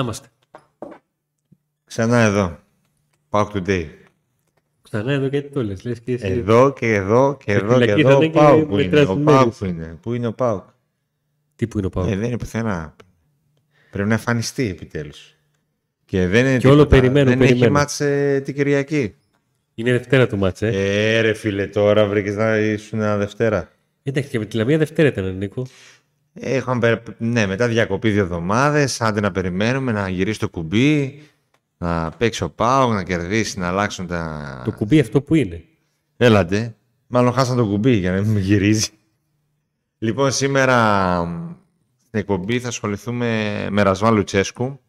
Να είμαστε. Ξανά εδώ. Pauk Today. Ξανά εδώ γιατί το λες. λες και εσύ. Εδώ και εδώ και εδώ και φυλακή θα εδώ. είναι Ο και Πάουκ που με είναι. Ο τρασμένους. Πάουκ που είναι. Πού είναι ο Πάουκ. Τι που είναι ο Πάουκ. Ε, δεν είναι πουθενά. Πρέπει να εμφανιστεί επιτέλους. Και δεν είναι Και όλο τίποτα. περιμένω, Δεν περιμένω. έχει μάτς ε, την Κυριακή. Είναι Δευτέρα το μάτσε. Ε. Ε, ρε φίλε, τώρα βρήκες να ήσουν ένα Δευτέρα. Εντάξει, και με τη Λαμία Δευτέρα ήταν, Νίκο. Ε, Είχαμε, περ- ναι, μετά διακοπή δύο εβδομάδες. Άντε να περιμένουμε να γυρίσει το κουμπί, να παίξει ο Πάουκ, να κερδίσει, να αλλάξουν τα. Το κουμπί αυτό που είναι; Έλατε. Μάλλον χάσαν το κουμπί για να μην γυρίζει. Λοιπόν, σήμερα μ, στην εκπομπή θα ασχοληθούμε με Ρασβάν Λουτσέσκου.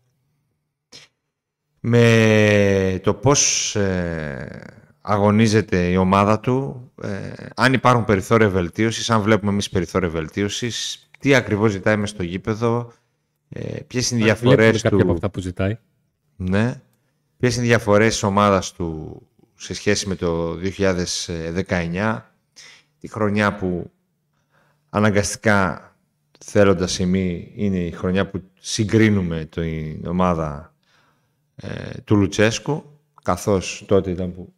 Με το πώς ε, αγωνίζεται η ομάδα του, ε, αν υπάρχουν περιθώρια βελτίωσης, αν βλέπουμε εμείς περιθώρια βελτίωσης, τι ακριβώς ζητάει μες στο γήπεδο, ε, ποιες είναι οι Αν βλέπουμε διαφορές κάποια από του... αυτά που ζητάει. Ναι. Ποιες είναι οι διαφορές της ομάδας του σε σχέση με το 2019, τη χρονιά που αναγκαστικά θέλοντας ή μη είναι η χρονιά που συγκρίνουμε την ομάδα ε, του Λουτσέσκου, καθώς τότε ήταν που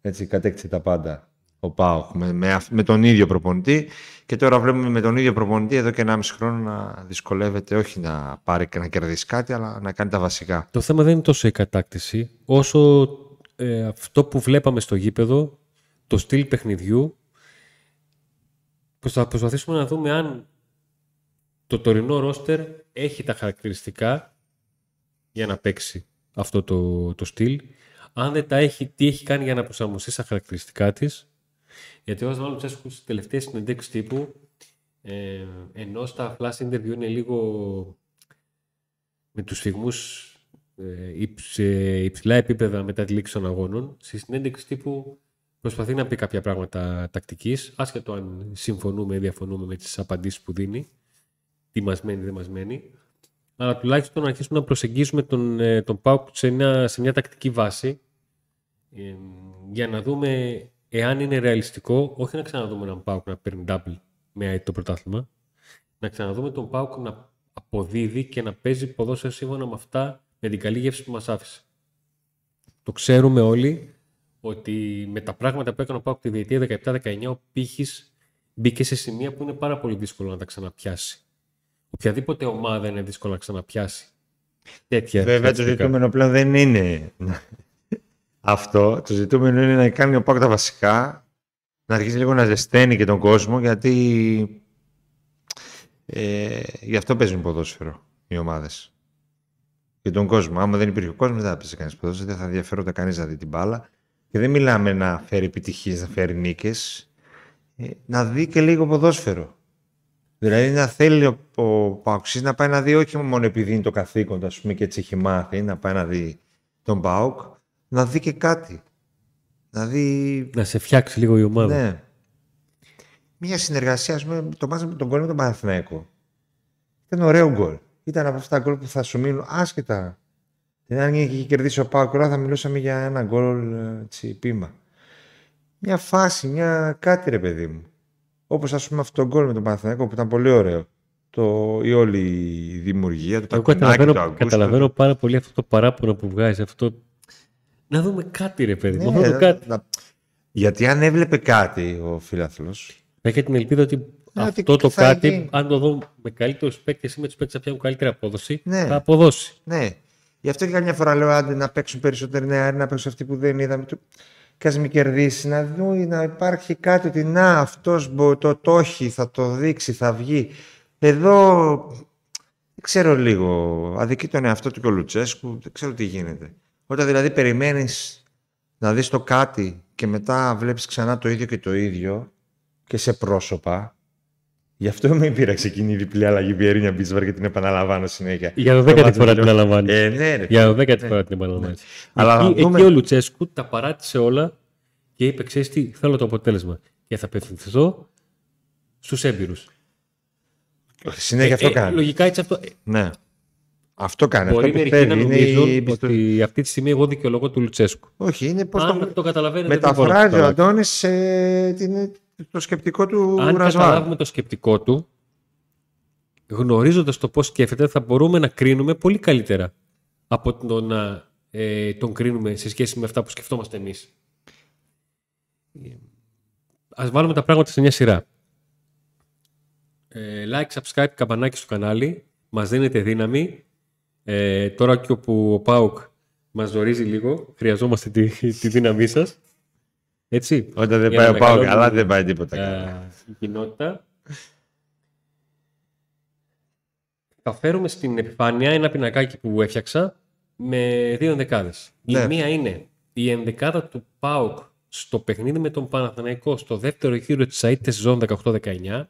έτσι κατέκτησε τα πάντα ο Πάοχ με, με, αυ- με τον ίδιο προπονητή και τώρα βλέπουμε με τον ίδιο προπονητή εδώ και 1,5 χρόνο να δυσκολεύεται όχι να πάρει και να κερδίσει κάτι αλλά να κάνει τα βασικά. Το θέμα δεν είναι τόσο η κατάκτηση, όσο ε, αυτό που βλέπαμε στο γήπεδο, το στυλ παιχνιδιού, που θα προσπαθήσουμε να δούμε αν το τωρινό ρόστερ έχει τα χαρακτηριστικά για να παίξει αυτό το, το στυλ. Αν δεν τα έχει, τι έχει κάνει για να προσαρμοστεί στα χαρακτηριστικά της. Γιατί ο Ασβάλλο Τσέσκου στις τελευταίες συνεντέξεις τύπου, ε, ενώ στα flash interview είναι λίγο με τους φυγμούς ε, υψ- σε υψηλά επίπεδα μετά τη λήξη των αγώνων, στη συνέντευξη τύπου προσπαθεί να πει κάποια πράγματα τακτικής, άσχετο αν συμφωνούμε ή διαφωνούμε με τις απαντήσεις που δίνει, τι μας μένει, δεν μας μένει, αλλά τουλάχιστον να αρχίσουμε να προσεγγίσουμε τον, ε, τον ΠΑΟΚ σε μια, σε μια τακτική βάση, ε, για να δούμε εάν είναι ρεαλιστικό, όχι να ξαναδούμε έναν ΠΑΟΚ να παίρνει double με ΑΕΤ το πρωτάθλημα, να ξαναδούμε τον ΠΑΟΚ να αποδίδει και να παίζει ποδόσφαιρο σύμφωνα με αυτά, με την καλή γεύση που μας άφησε. Το ξέρουμε όλοι ότι με τα πράγματα που έκανε ο ΠΑΟΚ τη διετία 17-19 ο πύχης μπήκε σε σημεία που είναι πάρα πολύ δύσκολο να τα ξαναπιάσει. Οποιαδήποτε ομάδα είναι δύσκολο να ξαναπιάσει. Τέτοια Βέβαια το χαρακτηριστικά. ζητούμενο πλέον δεν είναι αυτό. Το ζητούμενο είναι να κάνει ο Πάκ τα βασικά, να αρχίσει λίγο να ζεσταίνει και τον κόσμο, γιατί ε, γι' αυτό παίζουν ποδόσφαιρο οι ομάδες. Για τον κόσμο. Άμα δεν υπήρχε ο κόσμος δεν θα παίζει κανείς ποδόσφαιρο, δεν θα ενδιαφέρονταν κανείς να δει την μπάλα. Και δεν μιλάμε να φέρει επιτυχίες, να φέρει νίκες. Ε, να δει και λίγο ποδόσφαιρο. Δηλαδή να θέλει ο, ο Παοξής να πάει να δει όχι μόνο επειδή είναι το καθήκον του, ας πούμε, και έτσι έχει μάθει, να πάει να δει τον Πάουκ, να δει και κάτι. Να δει... Να σε φτιάξει λίγο η ομάδα. Ναι. Μια συνεργασία, ας πούμε, το μάτς με τον γκολ με τον Παναθηναϊκό. Ήταν ωραίο γκολ. Ήταν από αυτά τα γκολ που θα σου μείνουν άσχετα. Δεν αν είχε κερδίσει ο Πάουκ, τώρα θα μιλούσαμε για ένα γκολ ε, έτσι, πείμα. Μια φάση, μια κάτι ρε παιδί μου. Όπως ας πούμε αυτό το γκολ με τον Παναθηναϊκό που ήταν πολύ ωραίο. Το, η όλη η δημιουργία, το Εγώ τακουνάκι, το καταλαβαίνω, Αγκούστο. καταλαβαίνω πάρα πολύ αυτό το παράπονο που βγάζει. Αυτό... Να δούμε κάτι, ρε παιδί. μου. Ναι, αυτό το να- κάτι. να- Γιατί αν έβλεπε κάτι ο φίλαθλος, Θα είχε την ελπίδα ότι Ναι, ότι αυτό το θα κάτι, γίνει. αν το δω με καλύτερους παίκτες ή με τους παίκτες που πιάνουν καλύτερη απόδοση, Ναι. θα αποδώσει. Ναι. Γι' αυτό και καμιά φορά λέω άντε να παίξουν περισσότεροι νεαροί, να παίξουν αυτοί που δεν είδαμε. Του... Και ας μην κερδίσει, να δει να υπάρχει κάτι ότι να αυτός μπο, το, το έχει, θα το δείξει, θα βγει. Εδώ δεν ξέρω λίγο, αδικεί τον εαυτό του και ο Λουτσέσκου, δεν ξέρω τι γίνεται. Όταν δηλαδή περιμένεις να δεις το κάτι και μετά βλέπεις ξανά το ίδιο και το ίδιο και σε πρόσωπα, γι' αυτό με πήραξε εκείνη η διπλή αλλαγή Βιερίνια Μπίσβαρ και την επαναλαμβάνω συνέχεια. Για το Το δέκατη μάτι φορά με την το- αναλαμβάνεις. Ε, ναι, ρε. Για το δέκατη Ναι. φορά την επαναλαμβάνει. Αλλά να εκεί, δούμε- εκεί ο Λουτσέσκου τα παράτησε όλα και είπε: Ξέρεις τι, θέλω το αποτέλεσμα. Και θα απευθυνθώ στους έμπειρους. Συνέχεια αυτό κάνεις. Λογικά έτσι αυτό. ε, Ναι. Αυτό κάνει. Μπορεί αυτό μερικοί να πιστεύει. Είναι η νομίζουν εμπιστοσύνη. ότι αυτή τη στιγμή εγώ δικαιολογώ του Λουτσέσκου. Όχι, είναι πώς Αν το το καταλαβαίνετε, δεν μπορώ να μεταφράζει ο καταλάβω. Αντώνης το σκεπτικό του Αν Ρασβάν. καταλάβουμε το σκεπτικό του, γνωρίζοντας το πώς σκέφτεται, θα μπορούμε να κρίνουμε πολύ καλύτερα από το να ε, τον κρίνουμε σε σχέση με αυτά που σκεφτόμαστε εμείς. Ας βάλουμε τα πράγματα σε μια σειρά. Ε, like, subscribe, καμπανάκι στο κανάλι. Μας δίνετε δύναμη. Ε, τώρα και όπου ο Πάουκ μας ζορίζει λίγο, χρειαζόμαστε τη, τη δύναμή σας. Έτσι. Όταν δεν Για πάει να ο Πάοκ μεγαλώνουμε, καλά, δεν πάει τίποτα καλά. ε, η κοινότητα. Θα φέρουμε στην επιφάνεια ένα πινακάκι που έφτιαξα με δύο ενδεκάδες. Ναι. Η μία είναι η ενδεκάδα του ΠΑΟΚ στο παιχνίδι με τον Παναθηναϊκό στο δεύτερο γύρο της ΑΕΤ σεζόν 18-19.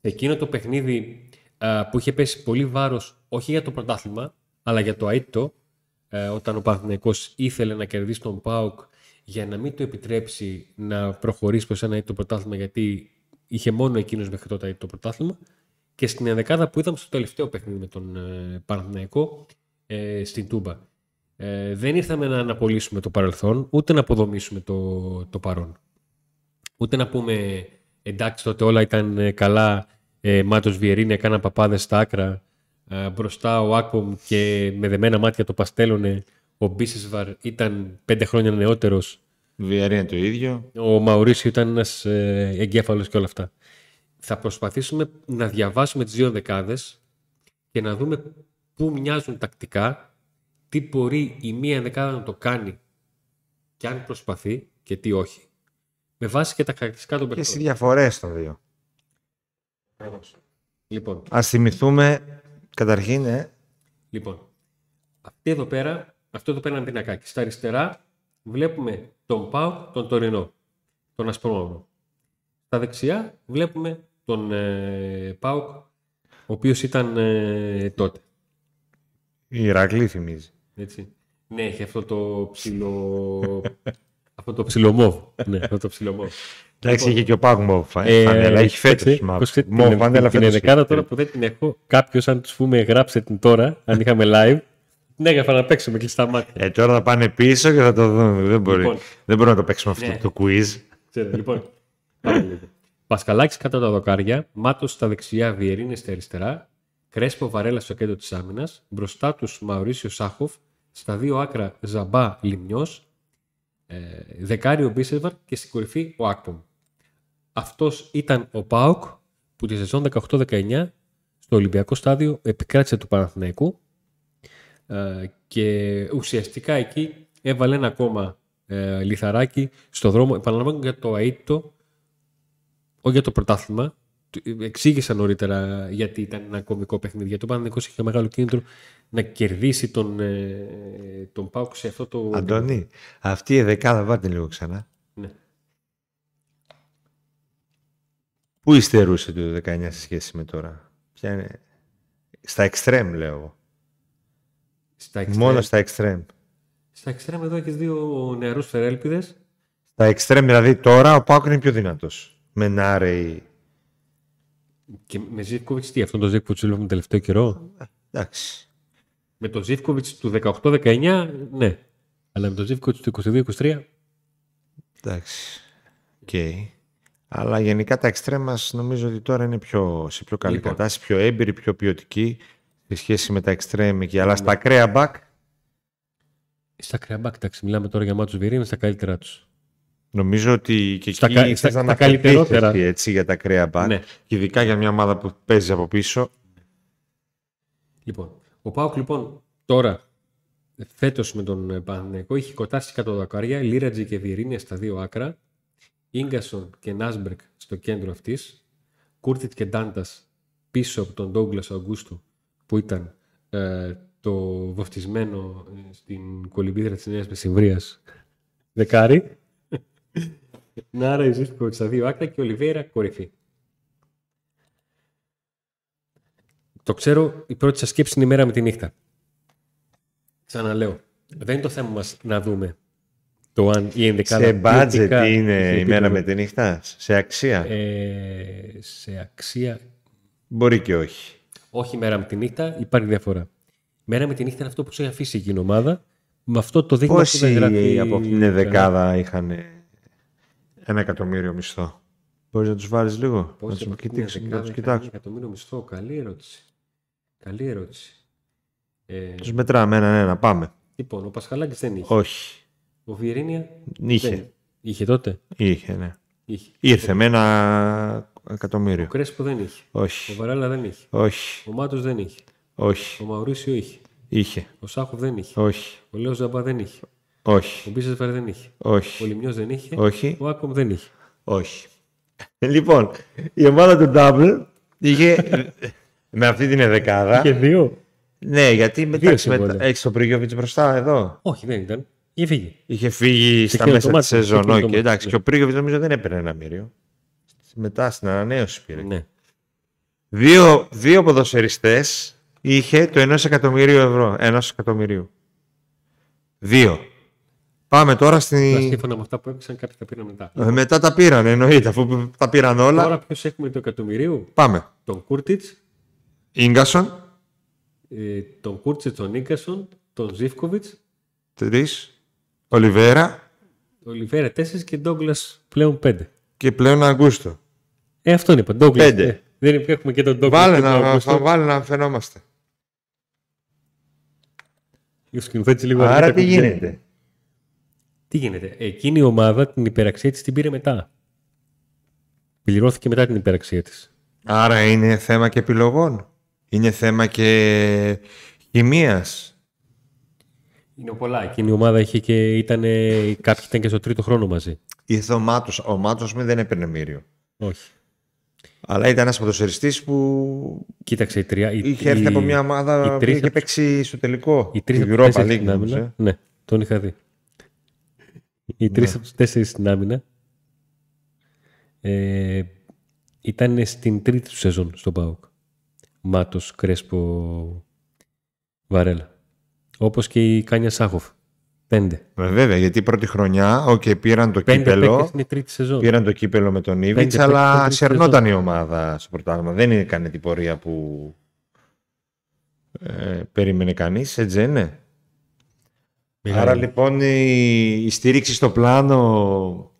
Εκείνο το παιχνίδι α, που είχε πέσει πολύ βάρος όχι για το πρωτάθλημα αλλά για το ΑΕΤΟ ε, όταν ο Παναθηναϊκός ήθελε να κερδίσει τον ΠΑΟΚ για να μην του επιτρέψει να προχωρήσει προς ένα ΑΕΤΟ πρωτάθλημα γιατί είχε μόνο εκείνος μέχρι τότε ΑΕΤΟ πρωτάθλημα και στην ενδεκάδα που είδαμε στο τελευταίο παιχνίδι με τον ε, Παναθηναϊκό ε, στην Τούμπα. Ε, δεν ήρθαμε να αναπολύσουμε το παρελθόν, ούτε να αποδομήσουμε το, το παρόν. Ούτε να πούμε εντάξει τότε όλα ήταν ε, καλά, ε, Μάτος Βιερίνη έκανα παπάδες στα άκρα, ε, μπροστά ο Άκπομ και με δεμένα μάτια το παστέλωνε, ο Μπίσεσβαρ ήταν πέντε χρόνια νεότερος, Βιαρή είναι το ίδιο. ο Μαουρίσιο ήταν ένας ε, εγκέφαλος και όλα αυτά. Θα προσπαθήσουμε να διαβάσουμε τις δύο δεκάδες και να δούμε πού μοιάζουν τακτικά, τι μπορεί η μία δεκάδα να το κάνει και αν προσπαθεί και τι όχι. Με βάση και τα χαρακτηριστικά των Και οι παιχτών. διαφορές των δύο. Λοιπόν, Α θυμηθούμε καταρχήν, ε, λοιπόν, αυτή εδώ πέρα, αυτό εδώ πέρα είναι ένα πινακάκι. Στα αριστερά βλέπουμε τον Πάο, τον Τωρινό, τον Ασπρόμαυρο. Στα δεξιά βλέπουμε τον ε, Πάοκ, ο οποίος ήταν ε, τότε. η Ηρακλή θυμίζει. Έτσι. Ναι, έχει αυτό το ψηλο... αυτό το ψιλομόβ. ναι, αυτό το ψιλομόβ. Εντάξει, είχε και ο Πάγ Μόβ, Ε, ε, αλλά έχει φέτος. κοίταξε, κοίταξε, την, την, την ενδεκάδα τώρα που δεν την έχω, κάποιος αν τους πούμε γράψε την τώρα, αν είχαμε live, την έγραφα να παίξω με κλειστά μάτια. Ε, τώρα θα πάνε πίσω και θα το δούμε. Δεν, μπορεί. Λοιπόν. δεν μπορούμε να το παίξουμε αυτό Ναι. το quiz. Ξέρω, λοιπόν. πάμε λίγο. Πασκαλάκης κατά τα δοκάρια, Μάτος στα δεξιά, Βιερίνη στα αριστερά, Κρέσπο Βαρέλα στο κέντρο της άμυνας, μπροστά τους Μαουρίσιο Σάχοφ, στα δύο άκρα Ζαμπά Λιμνιός, ε, δεκάριο Μπίσεβαρ και στην κορυφή ο Άκπομ. Αυτός ήταν ο ΠΑΟΚ που τη σεζόν 18-19 στο Ολυμπιακό στάδιο επικράτησε του Παναθηναϊκού ε, και ουσιαστικά εκεί έβαλε ένα ακόμα ε, λιθαράκι στο δρόμο. Επαναλαμβάνω για το αίτητο, όχι για το πρωτάθλημα. Του- Εξήγησα νωρίτερα γιατί ήταν ένα κομικό παιχνίδι. Γιατί ο Παναθηναϊκός είχε μεγάλο κίνητρο να κερδίσει τον, ε, τον Πάουκ σε αυτό το. Αντώνη, αυτή η δεκάδα βάλτε λίγο ξανά. Ναι. Πού υστερούσε το 19 σε σχέση με τώρα; Ποια είναι; Στα εξτρέμ λέω εγώ. Στα extreme, Μόνο στα εξτρέμ. στα extreme εδώ έχεις δύο νεαρούς φερέλπιδες. Στα εξτρέμ δηλαδή τώρα ο Πάκο είναι πιο δυνατός. Με Νάρεϊ. Και με Ζίβκοβιτς, τι, αυτόν τον Ζίβκοβιτς που βλέπουμε τον τελευταίο καιρό; Εντάξει. Με τον Ζίβκοβιτς του 18-19, ναι. Αλλά με τον Ζίβκοβιτς του 22-23, Εντάξει. Οκ. Αλλά γενικά τα εξτρέμ μας νομίζω ότι τώρα είναι πιο, σε πιο καλή Λοιπόν. κατάσταση, πιο έμπειρη, πιο ποιοτική σε σχέση με τα εξτρέμ εκεί. Αλλά στα ακραία back στα ακραία back, εντάξει, μιλάμε τώρα για Μάτος, Βιεϊρίνια, στα καλύτερά τους. νομίζω ότι και Στα εκεί κα- θες στα- να στα μας καλύτερότερα. επίθεση, έτσι, για τα ακραία back. Ναι. Και ειδικά για μια ομάδα που παίζει από πίσω. Λοιπόν, ο Πάουκ λοιπόν τώρα φέτος με τον ε, Παναθηναϊκό έχει κοτάσει κάτω δακάρια, Λίρατζι και Βιερίνια στα δύο άκρα, γκασον και Νάσμπερκ στο κέντρο αυτής, Κούρτιτ και Ντάντα πίσω από τον Ντόγκλα Αγκούστο που ήταν ε, το βαφτισμένο ε, στην κολυμπίδρα της Νέας Μεσημβρίας δεκάρι. Νάρα Ιζούσκοβιτ στα δύο άκρα και ο Ολιβέρα κορυφή. Το ξέρω, η πρώτη σας σκέψη είναι η μέρα με τη νύχτα. Ξαναλέω. Δεν είναι το θέμα μας να δούμε το αν η ενδεκάδα σε budget ποιοτικά είναι έχει η μέρα επίπεδο. με τη νύχτα; Σε αξία; Ε, σε αξία, Μπορεί και όχι. όχι μέρα με τη νύχτα, υπάρχει διαφορά. Μέρα με τη νύχτα είναι αυτό που σου έχει αφήσει εκείνη η ομάδα. Με αυτό το δείγμα που δεν Πόσοι γράφει. από αυτήν την δεκάδα είχαν ένα εκατομμύριο μισθό; Μπορείς να τους βάλεις λίγο, να Πόσοι τους από αυτήν την κοιτάξεις, να δεκάδα τους είχαν κοιτάξω. εκατομμύριο μισθό; Καλή ερώτηση. Καλή ερώτηση. Ε, Τους μετράμε έναν-ένα. Πάμε. λοιπόν, ο Πασχαλάκης δεν είχε. Όχι. Ο Βιερίνια; Είχε. δεν είχε τότε; Είχε, ναι. Είχε. Ήρθε με ένα εκατομμύριο. Ο Κρέσπο δεν είχε. Ο Όχι. Βαρέλα δεν είχε. Όχι. Ο Μάτος δεν είχε. Όχι. Ο Μαουρίσιο είχε. Είχε. Ο Σάχοφ δεν είχε. Όχι. Ο Λέος Ζαμπά δεν είχε. Όχι. Ο Μπίσεσβαρ δεν είχε. Ο Όχι. Λιμιός δεν είχε. Όχι. Ο Άκομ δεν είχε. Όχι. Λοιπόν, η ομάδα του Double είχε με αυτή την δεκάδα. Και δύο. Ναι, γιατί μετά, Δύο συμβόλαια. μετά έχεις τον Πρίγιοβιτ μπροστά εδώ. Όχι, δεν ήταν. Είχε φύγει. Είχε φύγει στα εκείνο μέσα το της μάτι, σε σεζόν. εκείνο το όχι, μάτι, εντάξει. ναι. Και ο Πρίγιοβιτ νομίζω δεν έπαιρνε ένα μύριο. Μετά στην ανανέωση πήρε. Ναι. Δύο, δύο ποδοσφαιριστές είχε το ενός εκατομμυρίου ευρώ. Ενός εκατομμυρίου. Δύο. Πάμε τώρα Αλλά στη. σύμφωνα με αυτά που έπαιξαν, κάποιοι τα πήραν μετά. Ε, Μετά τα πήραν, εννοείται, αφού τα πήραν όλα. Τώρα ποιος έχουμε το εκατομμυρίου, Πάμε. τον Κούρτιτς, Ίγκασον, ε, τον Κούρτιτς, τον Νίκασον, τον Ζήφκοβιτς, τρεις. Ολιβέρα τον Ολιβέρα 4 και Ντόγκλας πλέον 5. και πλέον Αγκούστο. Ε, αυτόν είπα. Ντόγκλας. Πέντε. δεν είναι- έχουμε και τον Ντόγκλας. Βάλε να, θα βάλε να φαινόμαστε. Ο σκηνοθέτης λίγο Άρα αργά τι τα κουμπιά. γίνεται; Τι γίνεται; Εκείνη η ομάδα την υπεραξία της την πήρε μετά. Πληρώθηκε μετά την υπεραξία της. Άρα είναι θέμα και επιλογών. Είναι θέμα και χημίας. Είναι πολλά. Εκείνη η ομάδα είχε και ήταν. Κάποιοι ήταν και στο τρίτο χρόνο μαζί. Ήρθε ο Μάτος. Ο Μάτος με δεν έπαιρνε μύριο. Όχι. Αλλά ήταν ένας ποδοσφαιριστής που Κοίταξε η τρία. η- είχε έρθει από η- μια ομάδα οι που τρεις είχε από- παίξει στο τελικό. Οι τρει του από Europa του τέσσερι League, στην άμυνα. νομίζω, ε. Ναι, τον είχα δει. Οι τρεις από του τέσσερις στην άμυνα ε, ήταν στην τρίτη του σεζόν στον Πάουκ. Μάτος, Κρέσπο, Βαρέλα. Όπως και η Κάνιας, Σάχοφ. Πέντε. Ε, Βέβαια, γιατί η πρώτη χρονιά, οκ, πήραν το Πέντε κύπελλο. παίκτες είναι τρίτη σεζόν. Πήραν το κύπελλο με τον Ίβιτς, Πέντε αλλά παίκτες στην σερνόταν η ομάδα στο πρωτάθλημα. Δεν έκανε την πορεία που ε, περίμενε κανείς, έτσι δεν είναι. Μιλάει. Άρα λοιπόν η, η στήριξη στο πλάνο,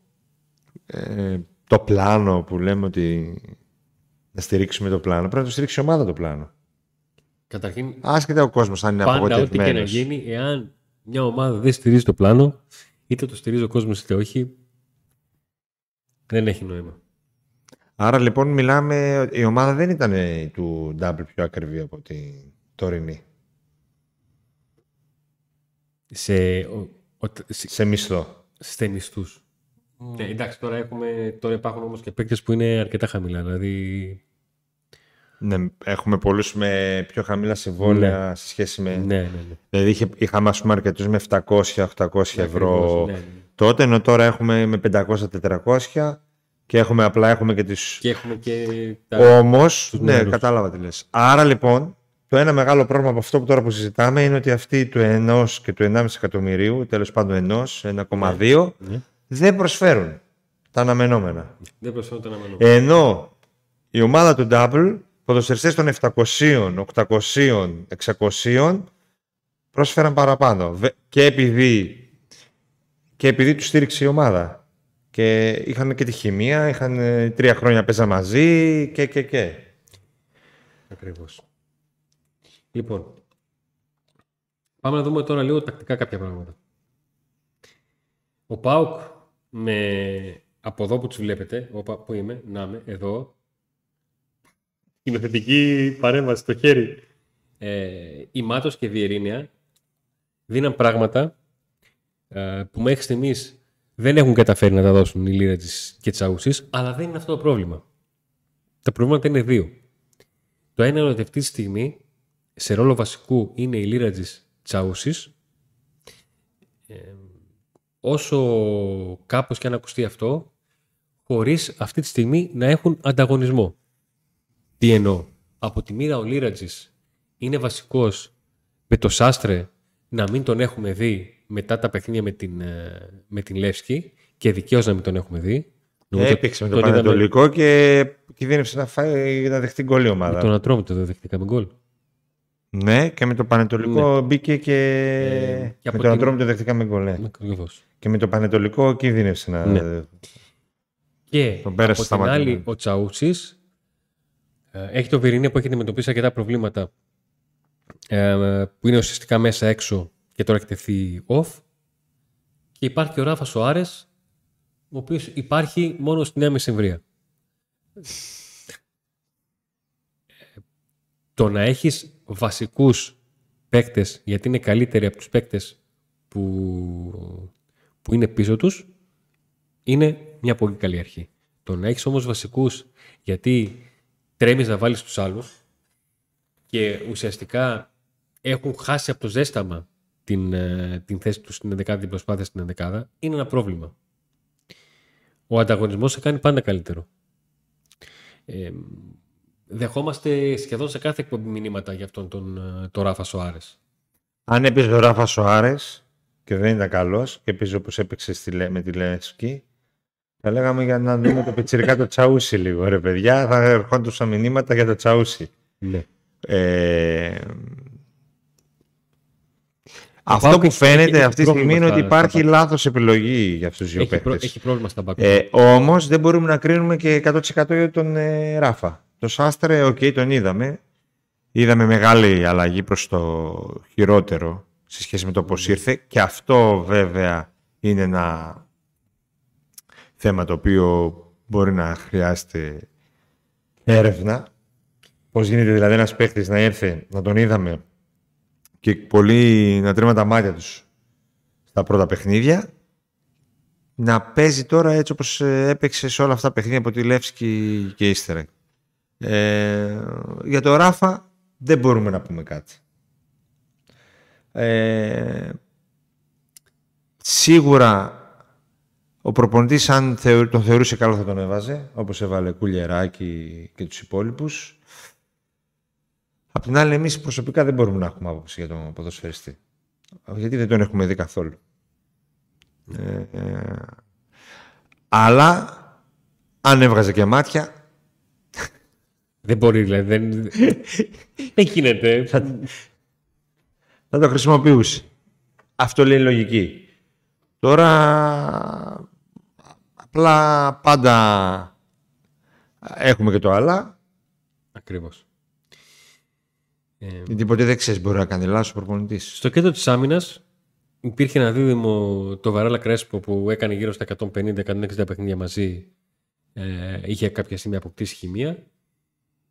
ε, το πλάνο που λέμε ότι να στηρίξουμε το πλάνο, πρέπει να το στηρίξει η ομάδα το πλάνο. Καταρχήν, Άσχετα ο κόσμος αν είναι πάντα ό,τι και να απογοητευμένος. γίνει, εάν μια ομάδα δεν στηρίζει το πλάνο, είτε το στηρίζει ο κόσμος είτε όχι, δεν έχει νόημα. Άρα λοιπόν μιλάμε, η ομάδα δεν ήταν του double πιο ακριβή από τη τωρινή. Σε, ο, ο, σε, Σε μισθό. σε μισθούς. Ναι, εντάξει, τώρα, έχουμε, τώρα υπάρχουν όμως και παίκτες που είναι αρκετά χαμηλά. Δηλαδή, Ναι, έχουμε πολλούς με πιο χαμηλά συμβόλαια σε σχέση με... ναι, ναι, ναι. Δηλαδή είχε, είχαμε ας πούμε αρκετούς με 700-800 ευρώ Ακριβώς, ναι, ναι. τότε, ενώ τώρα έχουμε με 500-400 και έχουμε απλά έχουμε και τις... Και έχουμε και τα... Όμως, τους ναι, νεαρούς. κατάλαβα τι λες. Άρα λοιπόν, το ένα μεγάλο πρόβλημα από αυτό που τώρα που συζητάμε είναι ότι αυτοί του 1 και του 1,5 εκατομμυρίου, τέλος πάντων 1, 1,2, Ναι. δεν προσφέρουν τα αναμενόμενα. Δεν προσφέρω τον αμανό. Ενώ η ομάδα του Double, ποδοσφαιριστές των 700, 800, 600 πρόσφεραν παραπάνω. Βε- Και επειδή, και επειδή τους στήριξε η ομάδα. Και είχαν και τη χημεία, είχαν ε, τρία χρόνια παίζα μαζί και και και. Ακριβώς. Λοιπόν, πάμε να δούμε τώρα λίγο τακτικά κάποια πράγματα. Ο ΠΑΟΚ με από εδώ που τους βλέπετε, όπα, που είμαι, να είμαι, εδώ, σκηνοθετική παρέμβαση στο χέρι. Ε, η Μάτος και η Βιερίνια δίναν πράγματα ε, που μέχρι στιγμής δεν έχουν καταφέρει να τα δώσουν οι Λίρατζης και Τσαούσης, αλλά δεν είναι αυτό το πρόβλημα. Τα προβλήματα είναι δύο. Το ένα είναι ότι αυτή τη στιγμή σε ρόλο βασικού είναι η Λίρατζης Τσαούσης. Ε, όσο κάπως και αν ακουστεί αυτό, χωρίς αυτή τη στιγμή να έχουν ανταγωνισμό. Τι εννοώ; Από τη μοίρα ο Λίρατζης είναι βασικός με το Σάστρε να μην τον έχουμε δει μετά τα παιχνίδια με την, ε, με την Λεύσκη και δικαίως να μην τον έχουμε δει. Νομίζω Έπαιξε με το τον είδαμε- Πανετολικό και κινδύνευσε να, φάει, να δεχτεί γκολ η ομάδα. Με τον Ατρόμητο δεν δεχτήκαμε γκολ. Ναι, και με το Πανετολικό μπήκε και. Ε, και με από τον την- Ατρόμητο δεχτήκαμε γκολ. Ναι. Ακριβώς. Και με το Πανετολικό κινδύνευσε να. Ναι. Και Τον πέρασε από στα την μάτια. άλλη, ο Τσαούτσης ε, έχει το Βιρίνια που έχει αντιμετωπίσει αρκετά προβλήματα ε, που είναι ουσιαστικά μέσα έξω και τώρα έχει τεθεί off. Και υπάρχει ο Ράφα Σοάρες, ο οποίος υπάρχει μόνο στη Νέα Μεσημβρία. το να έχεις βασικούς παίκτες, γιατί είναι καλύτεροι από τους παίκτες που, που είναι πίσω τους, είναι μια πολύ καλή αρχή. Το να έχεις όμως βασικούς, γιατί τρέμεις να βάλεις τους άλλους και ουσιαστικά έχουν χάσει από το ζέσταμα την, ε, την θέση τους στην 11 την προσπάθεια στην 11 είναι ένα πρόβλημα. Ο ανταγωνισμός σε κάνει πάντα καλύτερο. Ε, δεχόμαστε σχεδόν σε κάθε εκπομπή μηνύματα για αυτόν τον, ε, τον Ράφα Σοάρες. Αν έπαιζε ο Ράφα Σοάρες και δεν ήταν καλός και έπαιζε όπως έπαιξε στη, με τη Λέσκη, θα λέγαμε για να δούμε το πιτσιρικά το Τσαούσι λίγο, ρε παιδιά. Θα ερχόντουσαν μηνύματα για το Τσαούσι. Ναι. Ε, αυτό που φαίνεται αυτή τη στιγμή είναι ότι υπάρχει λάθος επιλογή για αυτούς τους δύο παίχτες. Έχει πρόβλημα στα μπακ. Ε, Όμως δεν μπορούμε να κρίνουμε και 100% για τον ε, Ράφα. Το Σάστρε, OK, okay, τον είδαμε. Είδαμε μεγάλη αλλαγή προς το χειρότερο σε σχέση με το πώς ήρθε. Και αυτό βέβαια είναι ένα θέμα το οποίο μπορεί να χρειάζεται έρευνα. Πώς γίνεται δηλαδή ένας παίχτη να έρθει, να τον είδαμε και πολλοί να τρίμα τα μάτια τους στα πρώτα παιχνίδια να παίζει τώρα έτσι όπως ε, έπαιξε σε όλα αυτά τα παιχνίδια από τη Λεύσκη και ύστερα. Ε, για το Ράφα δεν μπορούμε να πούμε κάτι. Ε, σίγουρα ο προπονητής αν τον θεωρούσε καλό θα τον έβαζε όπως έβαλε Κουλιεράκη και τους υπόλοιπους Απ' την άλλη, εμείς προσωπικά δεν μπορούμε να έχουμε άποψη για τον ποδοσφαιριστή. Γιατί δεν τον έχουμε δει καθόλου. Ε, ε, αλλά αν έβγαζε και μάτια. Δεν μπορεί, δηλαδή. Δεν, δεν γίνεται. Θα, θα το χρησιμοποιούσε. Αυτό λέει λογική. Τώρα απλά πάντα έχουμε και το αλλά. Ακριβώς. Ε, Γιατί ποτέ δεν ξέρεις μπορεί να κάνει λάθος ο προπονητής. Στο κέντρο της άμυνας υπήρχε ένα δίδυμο το Βαρέλα Κρέσπο που έκανε γύρω στα 150-160 παιχνίδια μαζί. Ε, είχε κάποια στιγμή αποκτήσει χημεία.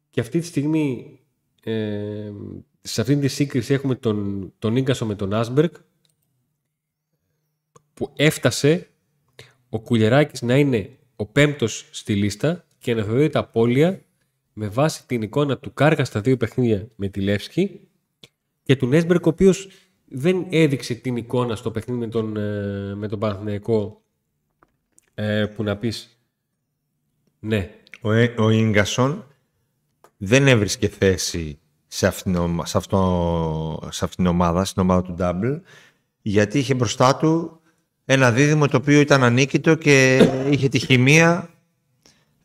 Και αυτή τη στιγμή ε, σε αυτή τη σύγκριση έχουμε τον, τον Ίγκασο με τον Άσμπεργκ που έφτασε ο Κουλιεράκης να είναι ο πέμπτος στη λίστα και να θεωρείται απώλεια με βάση την εικόνα του Κάργα στα δύο παιχνίδια με τη Λεύσκη και του Νέσμπερκ ο οποίος δεν έδειξε την εικόνα στο παιχνίδι με τον, ε, με τον Παναθηναϊκό ε, που να πεις ναι. Ο, ε, ο Ίγκασον δεν έβρισκε θέση σε αυτήν, σε, αυτό, σε αυτήν την ομάδα, στην ομάδα του Double, γιατί είχε μπροστά του ένα δίδυμο το οποίο ήταν ανίκητο και είχε τη χημεία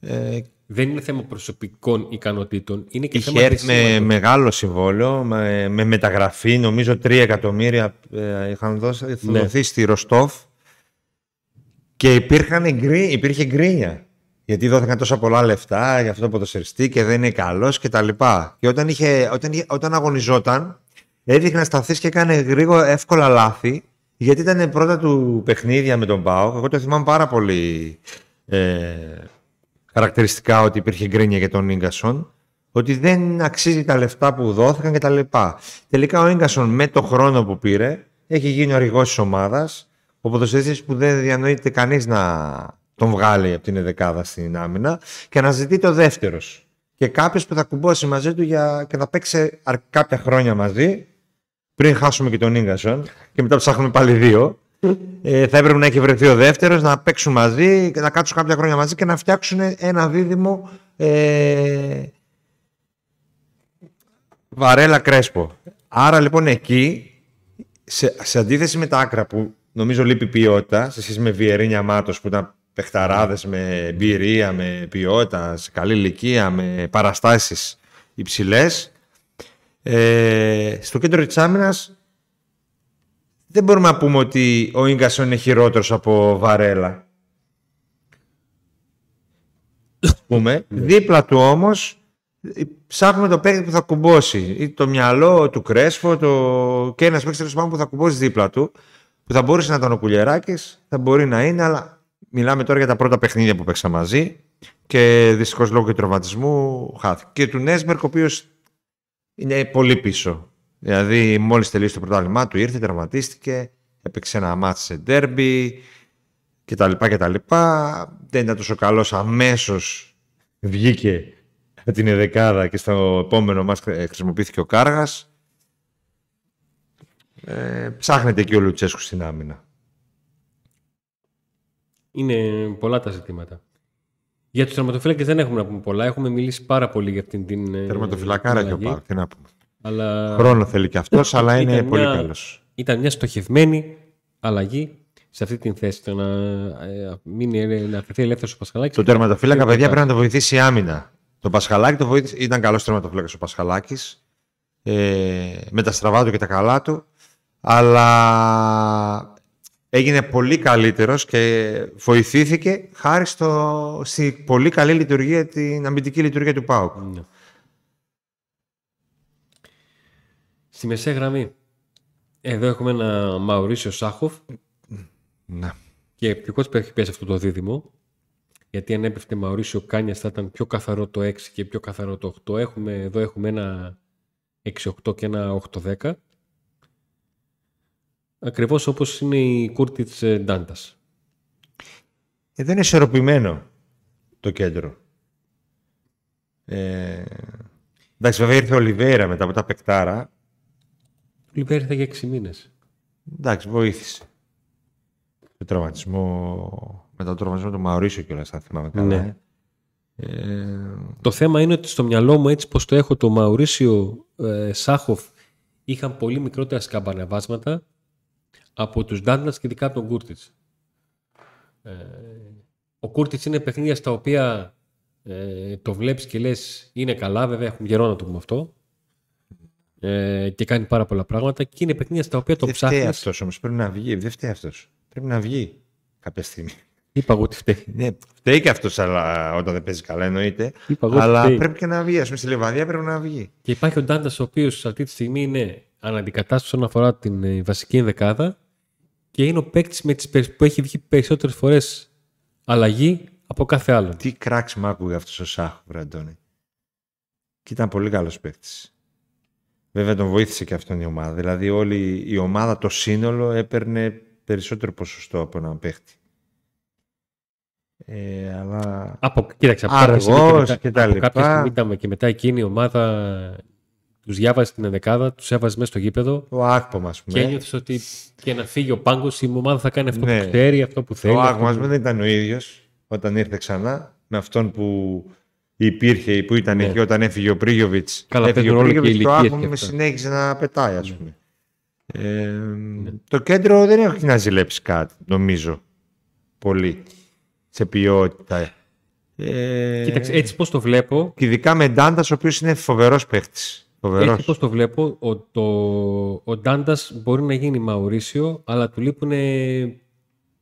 ε, δεν είναι θέμα προσωπικών ικανοτήτων. Είναι και Είχε θέμα έρθει με μεγάλο συμβόλαιο, με, με μεταγραφή. Νομίζω 3 εκατομμύρια ε, είχαν δώσει, ναι. δοθεί στη Ροστόφ. Και υπήρχαν, υπήρχε γκρίνια. Γιατί δόθηκαν τόσα πολλά λεφτά για αυτό το ποδοσφαιριστή και δεν είναι καλός κτλ. Και, και όταν, είχε, όταν, όταν αγωνιζόταν, έδειχνε να σταθείς και έκανε γρήγορα εύκολα λάθη. Γιατί ήταν πρώτα του παιχνίδια με τον Πάο. Εγώ το θυμάμαι πάρα πολύ. Ε, χαρακτηριστικά ότι υπήρχε γκρίνια για τον Ίγκασον, ότι δεν αξίζει τα λεφτά που δόθηκαν κτλ. Τελικά ο Ίγκασον με το χρόνο που πήρε έχει γίνει ο αργό της ομάδας. Ο ποδοσφαιριστής που δεν διανοείται κανείς να τον βγάλει από την εδεκάδα στην άμυνα και να ζητεί το δεύτερος. Και κάποιος που θα κουμπώσει μαζί του για... και θα παίξει κάποια χρόνια μαζί πριν χάσουμε και τον Ίγκασον και μετά ψάχνουμε πάλι δύο ε, θα έπρεπε να έχει βρεθεί ο δεύτερος, να παίξουν μαζί, να κάτσουν κάποια χρόνια μαζί και να φτιάξουν ένα δίδυμο ε, Βαρέλα Κρέσπο. Άρα λοιπόν εκεί, σε, σε αντίθεση με τα άκρα που νομίζω λείπει ποιότητα, σε σχέση με Βιερίνια Μάτος που ήταν παιχταράδες με εμπειρία, με ποιότητα, σε καλή ηλικία, με παραστάσεις υψηλές. Ε, στο κέντρο της άμυνας δεν μπορούμε να πούμε ότι ο Ίγκασον είναι χειρότερος από Βαρέλα. πούμε. Ναι. Δίπλα του όμως ψάχνουμε το παίκτη που θα κουμπώσει. Ή το μυαλό του Κρέσφο το... και ένας παίκτης που θα κουμπώσει δίπλα του. Που θα μπορούσε να ήταν ο Κουλιεράκη, θα μπορεί να είναι, αλλά μιλάμε τώρα για τα πρώτα παιχνίδια που παίξα μαζί. Και δυστυχώς λόγω του τραυματισμού χάθηκε. Και του Νέσμπερκ, ο οποίος είναι πολύ πίσω. Δηλαδή, μόλις τελείωσε το πρωτάθλημά του, ήρθε, τραυματίστηκε, έπαιξε ένα μάτι σε ντέρμπι κτλ. Δεν ήταν τόσο καλός αμέσως βγήκε την δεκάδα και στο επόμενο μας χρησιμοποιήθηκε ο Κάργας. Ε, ψάχνεται και ο Λουτσέσκου στην άμυνα. Είναι πολλά τα ζητήματα. Για τους τερματοφύλακε δεν έχουμε να πούμε πολλά. Έχουμε μιλήσει πάρα πολύ για αυτήν την. Ε, Τερματοφυλακάρα και ο Πάρκ, τι να πούμε. Αλλά... Χρόνο θέλει και αυτός, αλλά είναι πολύ μια... καλός. Ήταν μια στοχευμένη αλλαγή σε αυτή την θέση. Το να, ε, μείνει, να αφαιθεί ελεύθερος ο Πασχαλάκης. Το τερματοφύλακα, παιδιά, πρέπει να το βοηθήσει η άμυνα. Το Πασχαλάκη το βοήθησε, ήταν καλός τερματοφύλακας ο Πασχαλάκης. Ε, με τα στραβά του και τα καλά του. Αλλά έγινε πολύ καλύτερος και βοηθήθηκε χάρη στο, στη πολύ καλή λειτουργία, την αμυντική λειτουργία του ΠΑΟΚ. Ναι. Στη μεσαία γραμμή. Εδώ έχουμε ένα Μαουρίσιο Σάχοφ. Ναι. Και ευτυχώς έχει πέσει αυτό το δίδυμο. Γιατί αν έπεφτε Μαουρίσιο Κάνιας θα ήταν πιο καθαρό το 6 και πιο καθαρό το 8. Έχουμε, εδώ έχουμε ένα 6-8 και ένα 8-10. Ακριβώς όπως είναι η Κούρτιτς ε, Ντάντας. Ε, δεν είναι ισορροπημένο το κέντρο. Ε, εντάξει, βέβαια ήρθε ο Λιβέρα μετά από τα πεκτάρα. Ο Λιβέρα ήρθε για 6 μήνες. Εντάξει, βοήθησε. Το τραυματισμό, μετά το τραυματισμό του Μαωρίσιο κιόλας, θα θυμάμαι καλά. Ναι. Ε... Το θέμα είναι ότι στο μυαλό μου έτσι πως το έχω το Μαουρίσιο ε, Σάχοφ είχαν πολύ μικρότερα σκαμπανεβάσματα από τους Ντάντλας και ειδικά από τον Κούρτιτς. Ε, ο Κούρτιτς είναι παιχνίδια στα οποία ε, το βλέπεις και λες είναι καλά, βέβαια έχουμε καιρό να το πούμε αυτό. Ε, και κάνει πάρα πολλά πράγματα και είναι παιχνίδια στα οποία το ψάχνει. Δεν φταίει αυτός όμως. Πρέπει να βγει. Δεν φταίει αυτός. Πρέπει να βγει κάποια στιγμή. Είπα εγώ ότι φταίει. Ναι, φταίει και αυτός όταν δεν παίζει καλά, εννοείται. αλλά πρέπει και να βγει. Α πούμε, στη Λεβαδία πρέπει να βγει. Και υπάρχει ο Ντάντας, ο οποίος αυτή τη στιγμή είναι αναντικατάσταση όσον αφορά την ε, βασική ενδεκάδα και είναι ο παίκτης που έχει βγει περισσότερες φορές αλλαγή από κάθε άλλο. Τι κράξιμο άκουγε αυτός ο Σάχο, Βραντώνη. Και ήταν πολύ καλός παίκτης. Βέβαια τον βοήθησε και αυτόν η ομάδα. Δηλαδή όλη η ομάδα, το σύνολο έπαιρνε περισσότερο ποσοστό από έναν παίκτη. Ε, αλλά... Από, κοίταξε, από Αργός και, τα λοιπά. Κάποια στιγμή ήταν και μετά εκείνη η ομάδα τους διάβαζε την ενδεκάδα, τους έβαζε μέσα στο γήπεδο. Ο Άκπομ, ας πούμε. Και ένιωθες ότι και να φύγει ο πάγκος, η ομάδα θα κάνει αυτό ναι. που ξέρει, αυτό που θέλει. Ο Άκπομ, που... δεν ήταν ο ίδιος όταν ήρθε ξανά με αυτόν που υπήρχε, που ήταν ναι. εκεί όταν έφυγε ο Πρίγιοβιτς. Καλά, έφυγε ο Πρίγιοβιτς. Το Άκπομ συνέχιζε να πετάει, ας ναι. πούμε. Ε, ναι. Το κέντρο δεν έχει να ζηλέψει κάτι, νομίζω. Πολύ. Σε ποιότητα. Ε... Κοίταξε, έτσι πώς το βλέπω. Και ειδικά με Ντάντας, ο οποίος είναι φοβερός παίχτης. Έτσι πώς το βλέπω, ο, το, ο Ντάντας μπορεί να γίνει Μαουρίσιο, αλλά του λείπουν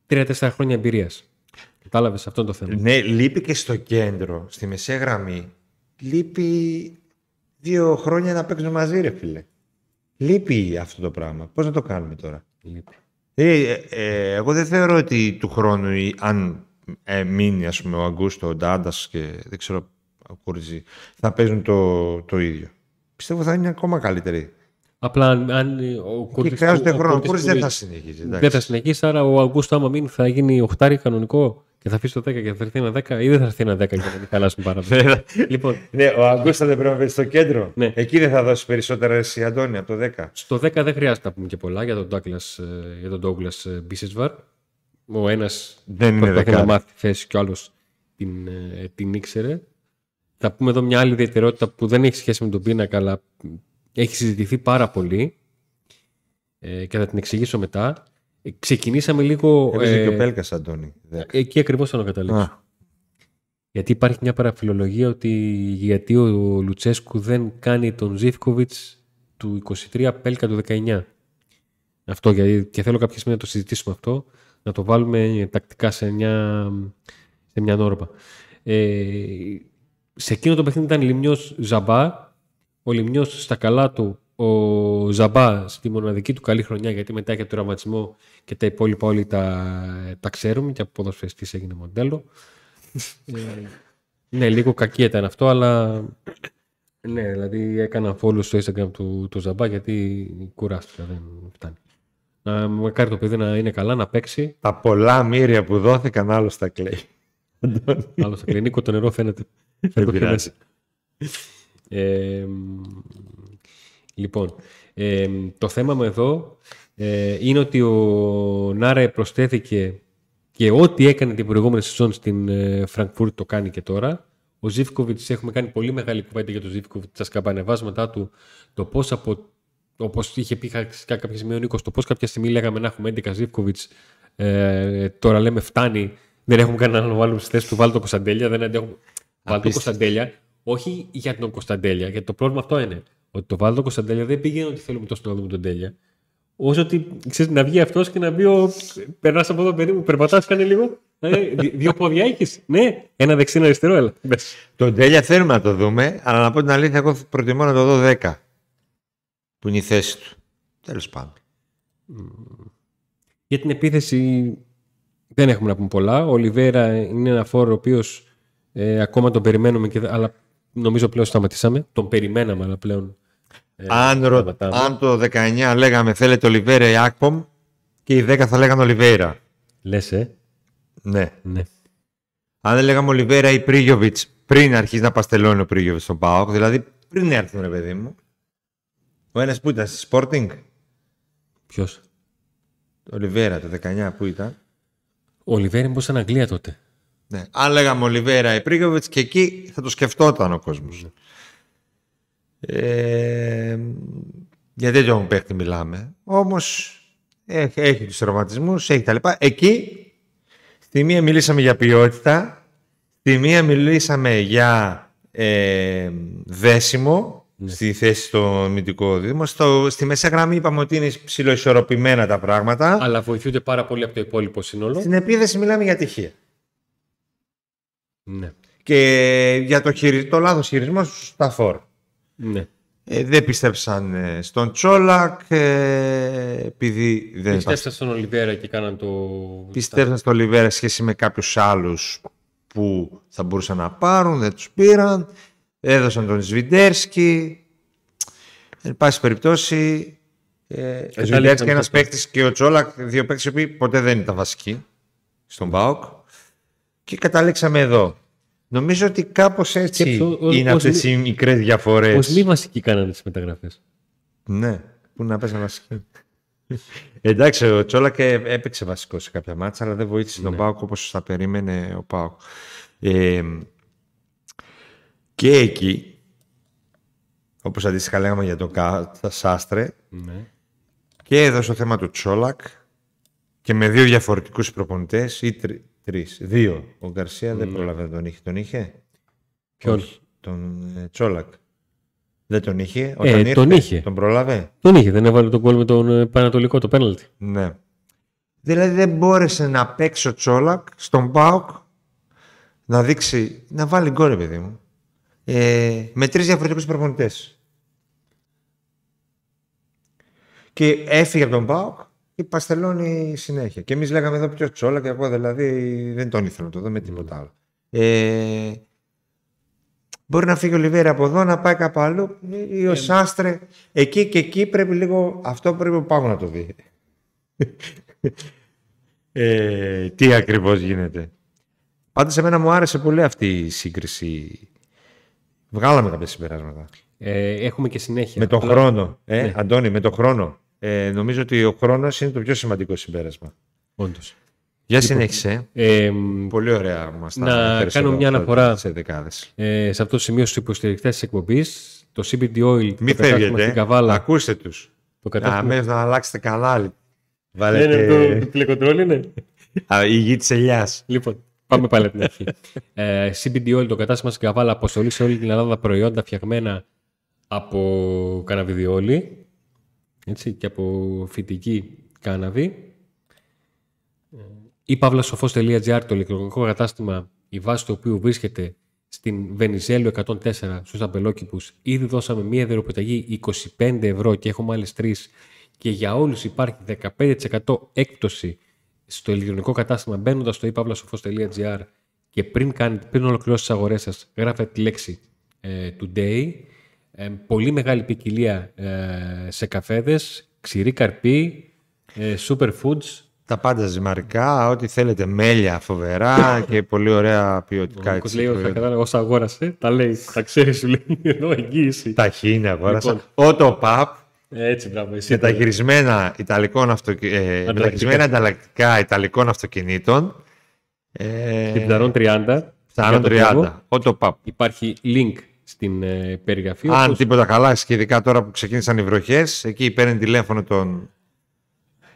3-4 χρόνια εμπειρίας. Κατάλαβες αυτό το θέμα. Ναι, λείπει και στο κέντρο, στη μεσαία γραμμή. Λείπει δύο χρόνια να παίξουν μαζί, ρε φίλε. Λείπει αυτό το πράγμα. Πώς να το κάνουμε τώρα; Λείπει. Ε, ε, εγώ δεν θεωρώ ότι του χρόνου, αν ε, μείνει ας πούμε, ο Αγκούστο, ο Ντάντας και δεν ξέρω, ο Κουρζή, θα παίζουν το, το ίδιο πιστεύω θα είναι ακόμα καλύτερη. Απλά αν ο Κούρτη. χρειάζεται χρόνο. Ο Κούρτη δεν θα συνεχίσει. Εντάξει. Δεν θα συνεχίσει, άρα ο Αγκούστο, άμα μείνει, θα γίνει οχτάρι κανονικό και θα αφήσει το 10 και θα έρθει ένα 10 ή δεν θα έρθει ένα 10 για να μην χαλάσουν πάρα πολύ. λοιπόν, ναι, ο Αγκούστο δεν πρέπει να παίζει στο κέντρο. Ναι. Εκεί δεν θα δώσει περισσότερα εσύ, Αντώνη, από το 10. Στο 10 δεν χρειάζεται να πούμε και πολλά για τον Douglas, ε, για τον Douglas ε, Μπίσεσβαρ. Ο ένας δεν είναι να μάθει τη θέση και ο άλλος την, ε, την ήξερε. Θα πούμε εδώ μια άλλη ιδιαιτερότητα που δεν έχει σχέση με τον πίνακα, αλλά έχει συζητηθεί πάρα πολύ ε, και θα την εξηγήσω μετά. Ε, ξεκινήσαμε λίγο... Έπαιζε ε, και ο Πέλκας, Αντώνη. Εκεί ακριβώς θα το καταλήξω. Γιατί υπάρχει μια παραφιλολογία ότι γιατί ο Λουτσέσκου δεν κάνει τον Ζήφκοβιτς του 23 Πέλκα του 19. Αυτό γιατί και θέλω κάποια στιγμή να το συζητήσουμε αυτό, να το βάλουμε τακτικά σε μια, σε μια νόρμα. Ε, σε εκείνο το παιχνίδι ήταν Λιμιός Ζαμπά. Ο Λιμιός στα καλά του, ο Ζαμπά στη μοναδική του καλή χρονιά, γιατί μετά είχε το τραυματισμό και τα υπόλοιπα όλοι τα, τα ξέρουμε και από ποδοσφαιριστής έγινε μοντέλο. ε, ναι, λίγο κακή ήταν αυτό, αλλά ναι, δηλαδή έκανα follow στο Instagram του, του Ζαμπά γιατί κουράστηκα, δεν φτάνει. Να, μακάρι το παιδί να είναι καλά, να παίξει. Τα πολλά μύρια που δόθηκαν άλλο στα κλαίει. Άλλο στα κλαίει. Νίκο, το νερό φαίνεται. Δεν το πειράζει. Ε, λοιπόν, ε, το θέμα μου εδώ ε, είναι ότι ο Νάρε προσθέθηκε και ό,τι έκανε την προηγούμενη σεζόν στην ε, Φραγκφούρτη το κάνει και τώρα. Ο Ζήφκοβιτς, έχουμε κάνει πολύ μεγάλη κουβέντα για τον Ζήφκοβιτς, τα σκαμπανεβάσματά του, το πώς από. Όπως είχε πει σε κάποια σημείο ο Νίκος, το πώς κάποια στιγμή λέγαμε να έχουμε 11 Ζήφκοβιτς, ε, τώρα λέμε φτάνει, δεν έχουμε κανέναν να βάλουμε στη θέση του Βάλτο Κωνσταντέλια, δεν αντέχουμε. Βάλτο Κωνσταντέλια, όχι για τον Κωνσταντέλια, γιατί το πρόβλημα αυτό είναι. Ότι το Βάλτο Κωνσταντέλια δεν πήγαινε ότι θέλουμε τόσο να δούμε τον Τέλια. Όσο ότι ξέρεις, να βγει αυτός και να μπει ο. Περνάς από εδώ, παιδί μου, περπατάς, κάνε λίγο. Ε, δι- δύο πόδια έχεις. Ναι, ένα δεξί, ένα αριστερό, έλα. Μπες. Τον τέλεια θέλουμε να το δούμε, αλλά να πω την αλήθεια, εγώ προτιμώ να το δω 10. Που είναι η θέση του. Τέλος πάντων. Για την επίθεση δεν έχουμε να πούμε πολλά. Ο Ολιβέρα είναι ένα φόρο ο οποίος ε, ακόμα τον περιμένουμε, και, αλλά νομίζω πλέον σταματήσαμε. Τον περιμέναμε, αλλά πλέον. Ε, αν, ρω- σταματάμε. αν το 19 λέγαμε θέλετε Ολιβέρα ή Άκπομ και οι 10 θα λέγανε Ολιβέρα. Λες, ε; Ναι. Ναι. Αν δεν λέγαμε Ολιβέρα ή Πρίγιοβιτς πριν αρχίσει να παστελώνει ο Πρίγιοβιτς στον Πάοκ, δηλαδή πριν έρθουν ρε παιδί μου. Ο ένας που ήταν στη Sporting, Ποιος; ο Ολιβέρα το 19 που ήταν. Ο Ολιβέρα ήταν στην Αγγλία τότε. Ναι. Αν λέγαμε Ολιβέρα ή Πρίγιοβιτ και εκεί θα το σκεφτόταν ο κόσμος. Ε, για τέτοιο παίχτη μιλάμε. Όμως έχει, έχει τους τραυματισμούς, έχει τα λοιπά. Εκεί στη μία μιλήσαμε για ποιότητα, στη μία μιλήσαμε για ε, δέσιμο στη θέση στο μυντικό δίδυμο. Στο, στη μέσα γραμμή είπαμε ότι είναι ψηλοισορροπημένα τα πράγματα. Αλλά βοηθούνται πάρα πολύ από το υπόλοιπο σύνολο. Στην επίδεση μιλάμε για τυχεία. Ναι. Και για το, χειρι... το λάθος χειρισμό στα φόρ. ναι. Ε, δεν πίστεψαν ε, στον Τσόλακ ε, επειδή δεν Πιστεύσα στον Ολιβέρα και κάναν το. Πίστεψαν στον Λιβέρα σχέση με κάποιους άλλους που θα μπορούσαν να πάρουν, δεν τους πήραν. Έδωσαν τον Σβιντέρσκι. Εν πάση περιπτώσει, ε, ο Σβιντέρσκι είναι ένας αυτό. παίκτης και ο Τσόλακ, δύο παίκτες οι οποίοι ποτέ δεν ήταν βασικοί στον ΠΑΟΚ. Και καταλήξαμε εδώ. Νομίζω ότι κάπως έτσι Σκέψου, ως- είναι ως αυτές οι μικρές διαφορές. Πώ μη βασικοί κάνανε τις μεταγραφές. Ναι, που να παίζει βασικό. Εντάξει, ο Τσόλακ ε, έπαιξε βασικό σε κάποια μάτσα, αλλά δεν βοήθησε τον ΠΑΟΚ όπως θα περίμενε ο ΠΑΟΚ. Ε, και εκεί, όπως αντίστοιχα λέγαμε για τον Κα- Σάστρε, Ναι. και εδώ στο θέμα του Τσόλακ και με δύο διαφορετικούς προπονητές ή τρι, τρεις, δύο. Ο Γκαρσία δεν πρόλαβε να τον είχε. Τον είχε; Ποιον; Όχι, τον ε, Τσόλακ. Δεν τον είχε όταν Ε, ήρθε. τον είχε. Τον πρόλαβε; Τον είχε, δεν έβαλε τον κόλ με τον ε, Πανατολικό, το πέναλτι. Ναι. Δηλαδή δεν μπόρεσε να παίξει ο Τσόλακ στον ΠΑΟΚ να δείξει, να βάλει γκολ, ρε παιδί μου. Ε, με τρεις διαφορετικούς προπονητές. Και έφυγε από τον ΠΑΟΚ και παστελώνει συνέχεια. Και εμείς λέγαμε εδώ ποιος Τσόλακ και εγώ δηλαδή δεν τον ήθελα να το δω με τίποτα άλλο. Ε, μπορεί να φύγει ο Λιβέρα από εδώ, να πάει κάπου αλλού ή ο Σάστρε. Εκεί και εκεί πρέπει λίγο, αυτό πρέπει ο Πάγος να το δει. ε, τι ακριβώς γίνεται; Πάντως εμένα μου άρεσε πολύ αυτή η σύγκριση. Βγάλαμε κάποια συμπεράσματα. Ε, έχουμε και συνέχεια. Με τον Αλλά- χρόνο. Ε, Ναι. Αντώνη, με τον χρόνο. Ε, νομίζω ότι ο χρόνος είναι το πιο σημαντικό συμπέρασμα. Όντως. Για συνέχισε. Ε, μ, Πολύ ωραία μας τα Να αναφέρεις κάνω εδώ, μια αναφορά. Σε δεκάδες. ε, σε αυτό το σημείο στους υποστηρικτές της εκπομπής, το CBD Oil, Μη το κατάστημα φεύγετε. στην Καβάλα, Ακούστε τους. το Α, κατάστημα... μέχρι να αλλάξετε κανάλι. Ναι, Βάλετε ναι, το τηλεκοντρόλ είναι. Α, η γη της ελιάς. Λοιπόν, πάμε πάλι από την αρχή. ε, CBD Oil, το κατάστημα στην Καβάλα, αποστολή σε όλη την Ελλάδα προϊόντα φτιαγμένα από καναβιδιόλι έτσι, και από φυτική κάναβη. Ε, ή παύλασοφός.gr, το ηλεκτρονικό κατάστημα, η βάση του οποίου βρίσκεται στην Βενιζέλου 104 στους αμπελόκηπους. Ήδη δώσαμε μία δεροπιταγή 25 ευρώ και έχουμε άλλες τρεις και για όλους υπάρχει 15% έκπτωση στο ηλεκτρονικό κατάστημα μπαίνοντας στο ipavlasofos.gr και πριν, κάνετε, πριν ολοκληρώσει τις αγορές σας, γράφετε τη λέξη ε, today. Ε, πολύ μεγάλη ποικιλία ε, σε καφέδες, ξηρή καρπή, ε, superfoods. Τα πάντα ζυμαρικά, ό,τι θέλετε, μέλια φοβερά και πολύ ωραία ποιοτικά. Ο λέει ότι θα κατάλαβα όσα αγόρασε, τα λέει, τα ξέρεις, σου λέει εδώ εγγύηση. Τα χίνια αγόρασα. Λοιπόν, Ότο Παπ, έτσι, μπράβο, εσύ μεταχειρισμένα, ιταλικών αυτοκι... ε, μεταχειρισμένα ανταλλακτικά ιταλικών αυτοκινήτων. Ε, και 30. 30. Ότο Παπ. Υπάρχει link στην ε, περιγραφή. Αν όπως... τίποτα καλά, και ειδικά τώρα που ξεκίνησαν οι βροχές, εκεί παίρνει τηλέφωνο τον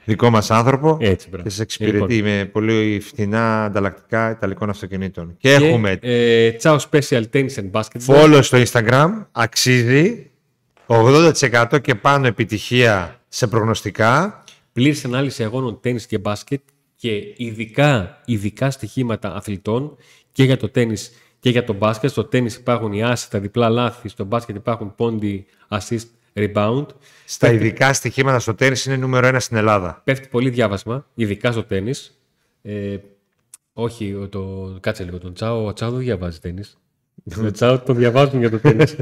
δικό μας άνθρωπο Έτσι, και σε εξυπηρετεί λοιπόν. με πολύ φθηνά ανταλλακτικά ιταλικών αυτοκινήτων. Και, και έχουμε. Ε, Ciao Special Tennis and Basketball. Follow στο Instagram, αξίζει 80% και πάνω επιτυχία σε προγνωστικά. Πλήρης ανάλυση αγώνων τέννις και μπάσκετ και ειδικά, ειδικά στοιχήματα αθλητών και για το τέννις και για το μπάσκετ. Στο τέννις υπάρχουν οι άσοι, τα διπλά λάθη. Στο μπάσκετ υπάρχουν πόντι, assist, rebound. Στα πέφτει... ειδικά στοιχήματα στο τέννις είναι νούμερο ένα στην Ελλάδα. Πέφτει πολύ διάβασμα, ειδικά στο τέννις. Ε, όχι, το... κάτσε λίγο τον Τσάο. Ο Τσάο δεν διαβάζει τέννις. Το Τσάο το διαβάζουν για το τέννις.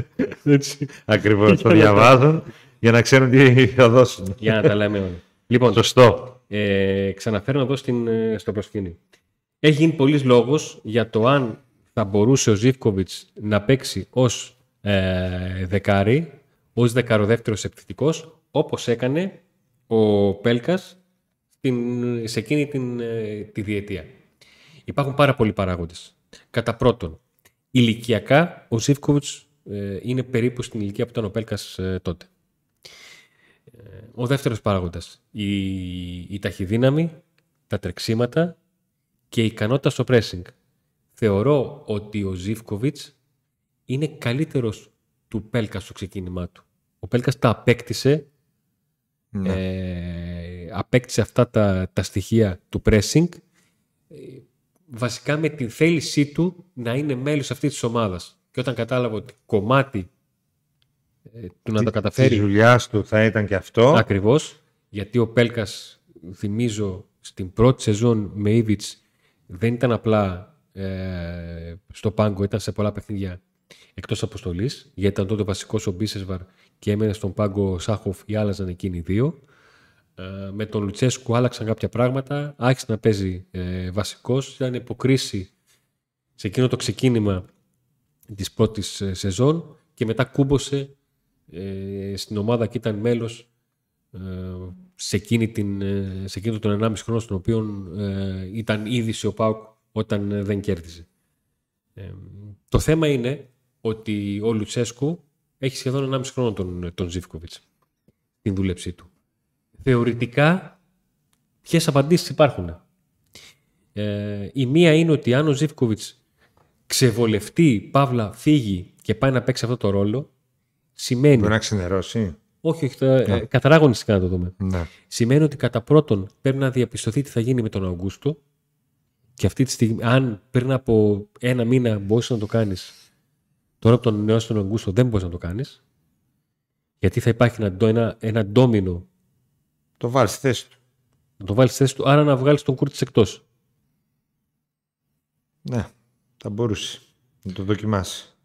Ακριβώς. το διαβάζουν για να ξέρουν τι θα δώσουν. για να τα λέμε όλα. Λοιπόν, Σωστό. Ε, ξαναφέρω εδώ στην, ε, στο προσκήνιο. Έχει γίνει πολλής λόγος για το αν θα μπορούσε ο Ζήφκοβιτς να παίξει ως ε, δεκάρι, ως δεκαροδεύτερο επιθετικός, όπως έκανε ο Πέλκας σε εκείνη την, ε, τη διετία. Υπάρχουν πάρα πολλοί παράγοντες. Κατά πρώτον, ηλικιακά ο Ζήφκοβιτς ε, είναι περίπου στην ηλικία που ήταν ο Πέλκας ε, τότε. Ο δεύτερος παράγοντας, η, η ταχυδύναμη, τα τρεξίματα και η ικανότητα στο pressing. Θεωρώ ότι ο Ζήφκοβιτς είναι καλύτερος του Πέλκας στο ξεκίνημά του. Ο Πέλκας τα απέκτησε, ναι. ε, απέκτησε αυτά τα, τα στοιχεία του pressing ε, βασικά με την θέλησή του να είναι μέλος αυτής της ομάδας. Και όταν κατάλαβε ότι κομμάτι ε, του να το καταφέρει. Της δουλειάς του θα ήταν και αυτό. Ακριβώς. Γιατί ο Πέλκας, θυμίζω, στην πρώτη σεζόν με Ήβιτ δεν ήταν απλά ε, στο πάγκο, ήταν σε πολλά παιχνίδια εκτός αποστολής. Γιατί ήταν τότε βασικός ο Μπίσεσβαρ και έμενε στον πάγκο Σάχοφ ή άλλαζαν εκείνοι οι δύο. Ε, με τον Λουτσέσκου άλλαξαν κάποια πράγματα. Άρχισε να παίζει ε, βασικός. Ήταν υποκρίση σε εκείνο το ξεκίνημα της πρώτης ε, σεζόν και μετά κούμποσε ε, στην ομάδα και ήταν μέλος ε, σε, εκείνη την, ε, σε εκείνο τον 1,5 χρόνο στον οποίο ε, ήταν ήδη σε ο Πάουκ όταν δεν κέρδιζε. το θέμα είναι ότι ο Λουτσέσκου έχει σχεδόν 1,5 χρόνο τον, τον Ζήφκοβιτς την δούλεψή του. Θεωρητικά, ποιες απαντήσεις υπάρχουν; η μία είναι ότι αν ο Ζήφκοβιτς ξεβολευτεί, παύλα, φύγει και πάει να παίξει αυτό το ρόλο, σημαίνει. Μπορεί να ξενερώσει. Όχι, όχι. Ναι. Καθαρά αγωνιστικά να το δούμε. Ναι. Σημαίνει ότι κατά πρώτον πρέπει να διαπιστωθεί τι θα γίνει με τον Αυγούστο. Και αυτή τη στιγμή, αν πριν από ένα μήνα μπορούσες να το κάνεις, τώρα από τον νέο στον Αυγούστο δεν μπορείς να το κάνεις. Γιατί θα υπάρχει ένα, ένα, ένα ντόμινο. Το βάλεις στη θέση του. Να το βάλεις στη θέση του, άρα να βγάλεις τον Κούρτης εκτός. Ναι, θα μπορούσε να το δοκιμάσεις.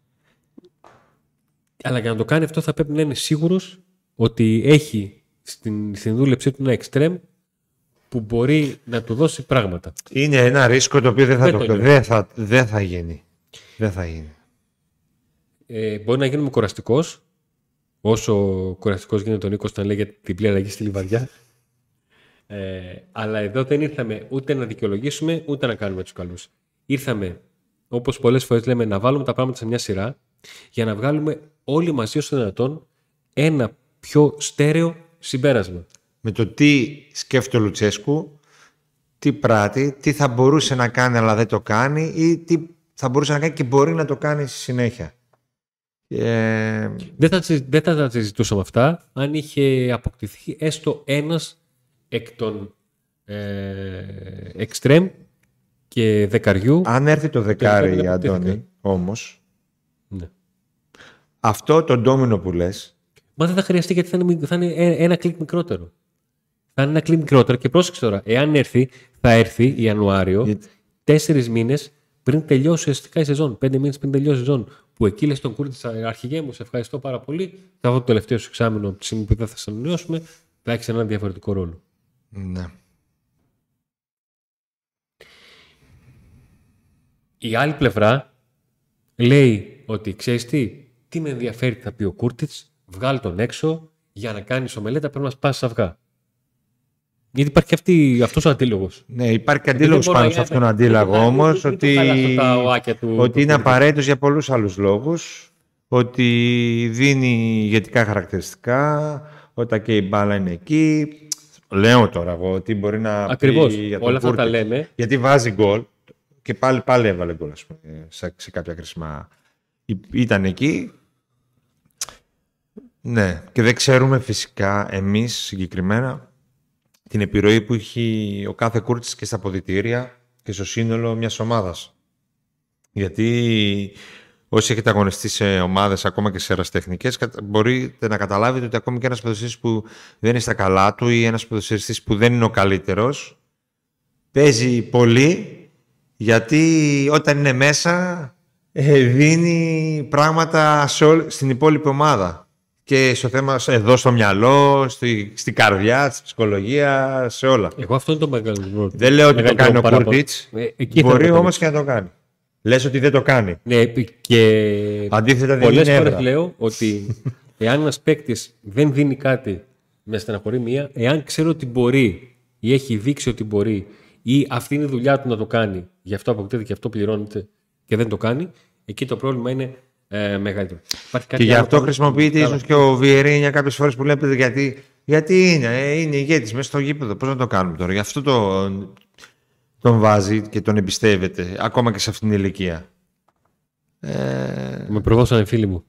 Αλλά για να το κάνει αυτό θα πρέπει να είναι σίγουρος ότι έχει στην, στην δούλεψή του ένα εξτρέμ που μπορεί να του δώσει πράγματα. Είναι ένα ρίσκο το οποίο δεν θα, το, δεν θα, δεν θα γίνει. Δεν θα γίνει. Ε, μπορεί να γίνουμε κουραστικός. Όσο κουραστικός γίνεται ο Νίκος όταν λέει για την πλήρη αλλαγή στη λιβαδιά. Ε, αλλά εδώ δεν ήρθαμε ούτε να δικαιολογήσουμε ούτε να κάνουμε τους καλούς. Ήρθαμε, όπως πολλές φορές λέμε, να βάλουμε τα πράγματα σε μια σειρά για να βγάλουμε όλοι μαζί όσο δυνατόν ένα πιο στέρεο συμπέρασμα. Με το τι σκέφτεται ο Λουτσέσκου, τι πράττει, τι θα μπορούσε να κάνει αλλά δεν το κάνει ή τι θα μπορούσε να κάνει και μπορεί να το κάνει στη συνέχεια. Δεν, θα, δεν θα τα συζητούσαμε αυτά αν είχε αποκτηθεί έστω ένας εκ των ε, εξτρέμ και δεκαριού. Αν έρθει το δεκάρι, Αντώνη, όμως, Ναι. αυτό το ντόμινο που λες, Μα δεν θα χρειαστεί γιατί θα είναι, θα είναι ε- ένα κλικ μικρότερο. Θα είναι ένα κλικ μικρότερο και πρόσεξε τώρα. Εάν έρθει, θα έρθει Ιανουάριο, Γιατί- τέσσερις μήνες πριν τελειώσει ουσιαστικά η σεζόν. Πέντε μήνες πριν τελειώσει η σεζόν. Που εκεί λες τον Κούρτιτς, αρχηγέ μου, σε ευχαριστώ πάρα πολύ. Θα δω το τελευταίο σου εξάμηνο από τη στιγμή που δεν θα σε ανανεώσουμε. Θα έχεις έναν διαφορετικό ρόλο. ναι. Η άλλη πλευρά λέει ότι ξέρεις τι, τι με ενδιαφέρει τι θα πει ο Κούρτιτς, βγάλει τον έξω για να κάνεις ομελέτα πρέπει να σπάσει αυγά. Γιατί υπάρχει αυτή, αυτός ο αντίλογος. Ναι, υπάρχει και δεν αντίλογος μπορώ πάνω να- σε αυτόν τον δεν- αντίλογο δεν- όμως δεν- δεν ότι, το χαλάσω τα οάκια του- ότι του είναι Κούρτη. απαραίτητος για πολλούς άλλους λόγους. Ότι δίνει ηγετικά χαρακτηριστικά, όταν και η μπάλα είναι εκεί. Λέω τώρα εγώ ότι μπορεί να Ακριβώς. πει για τον Όλα αυτά τα Κούρτιτς. λέμε. Γιατί βάζει γκολ και πάλι, πάλι έβαλε γκολ ας πούμε, σε, σε κάποια κρίσιμα. Ή- Ήταν εκεί. Ναι, και δεν ξέρουμε φυσικά εμείς συγκεκριμένα την επιρροή που έχει ο κάθε Κούρτης και στα αποδητήρια και στο σύνολο μιας ομάδας. Γιατί όσοι έχετε αγωνιστεί σε ομάδες ακόμα και σε εραστεχνικές κατα- μπορείτε να καταλάβετε ότι ακόμη και ένας ποδοσφαιριστής που δεν είναι στα καλά του ή ένας ποδοσφαιριστής που δεν είναι ο καλύτερος παίζει πολύ γιατί όταν είναι μέσα ε, δίνει πράγματα σε όλη- στην υπόλοιπη ομάδα. Και στο θέμα εδώ στο μυαλό, στη, στην καρδιά, στη ψυχολογία, σε όλα. Εγώ αυτό είναι το μεγαλύτερο. Δεν λέω ότι το μεγαλύτερο κάνει ο παράπονο. Κούρτιτς. Ε, εκεί θα Μπορεί το όμως και να το κάνει. Λες ότι δεν το κάνει. Ναι, και Αντίθετα δεν πολλές είναι φορές έβρα. λέω ότι εάν ένας παίκτης δεν δίνει κάτι με στεναχωρεί μία, εάν ξέρω ότι μπορεί ή έχει δείξει ότι μπορεί ή αυτή είναι η δουλειά του να το κάνει, γι' αυτό αποκτήθηκε και αυτό πληρώνεται και δεν το κάνει, εκεί το πρόβλημα είναι ε, μεγαλύτερο. Υπάρχει κάτι Και γι' άλλο αυτό που- χρησιμοποιείται Καλά. ίσως και ο Βιερίνια κάποιες φορές που λέτε γιατί, γιατί είναι, ε, είναι ηγέτης μέσα στο γήπεδο. Πώς να το κάνουμε τώρα. Γι' αυτό το, τον βάζει και τον εμπιστεύεται, ακόμα και σε αυτήν την ηλικία. Ε, Με προδώσανε φίλοι μου.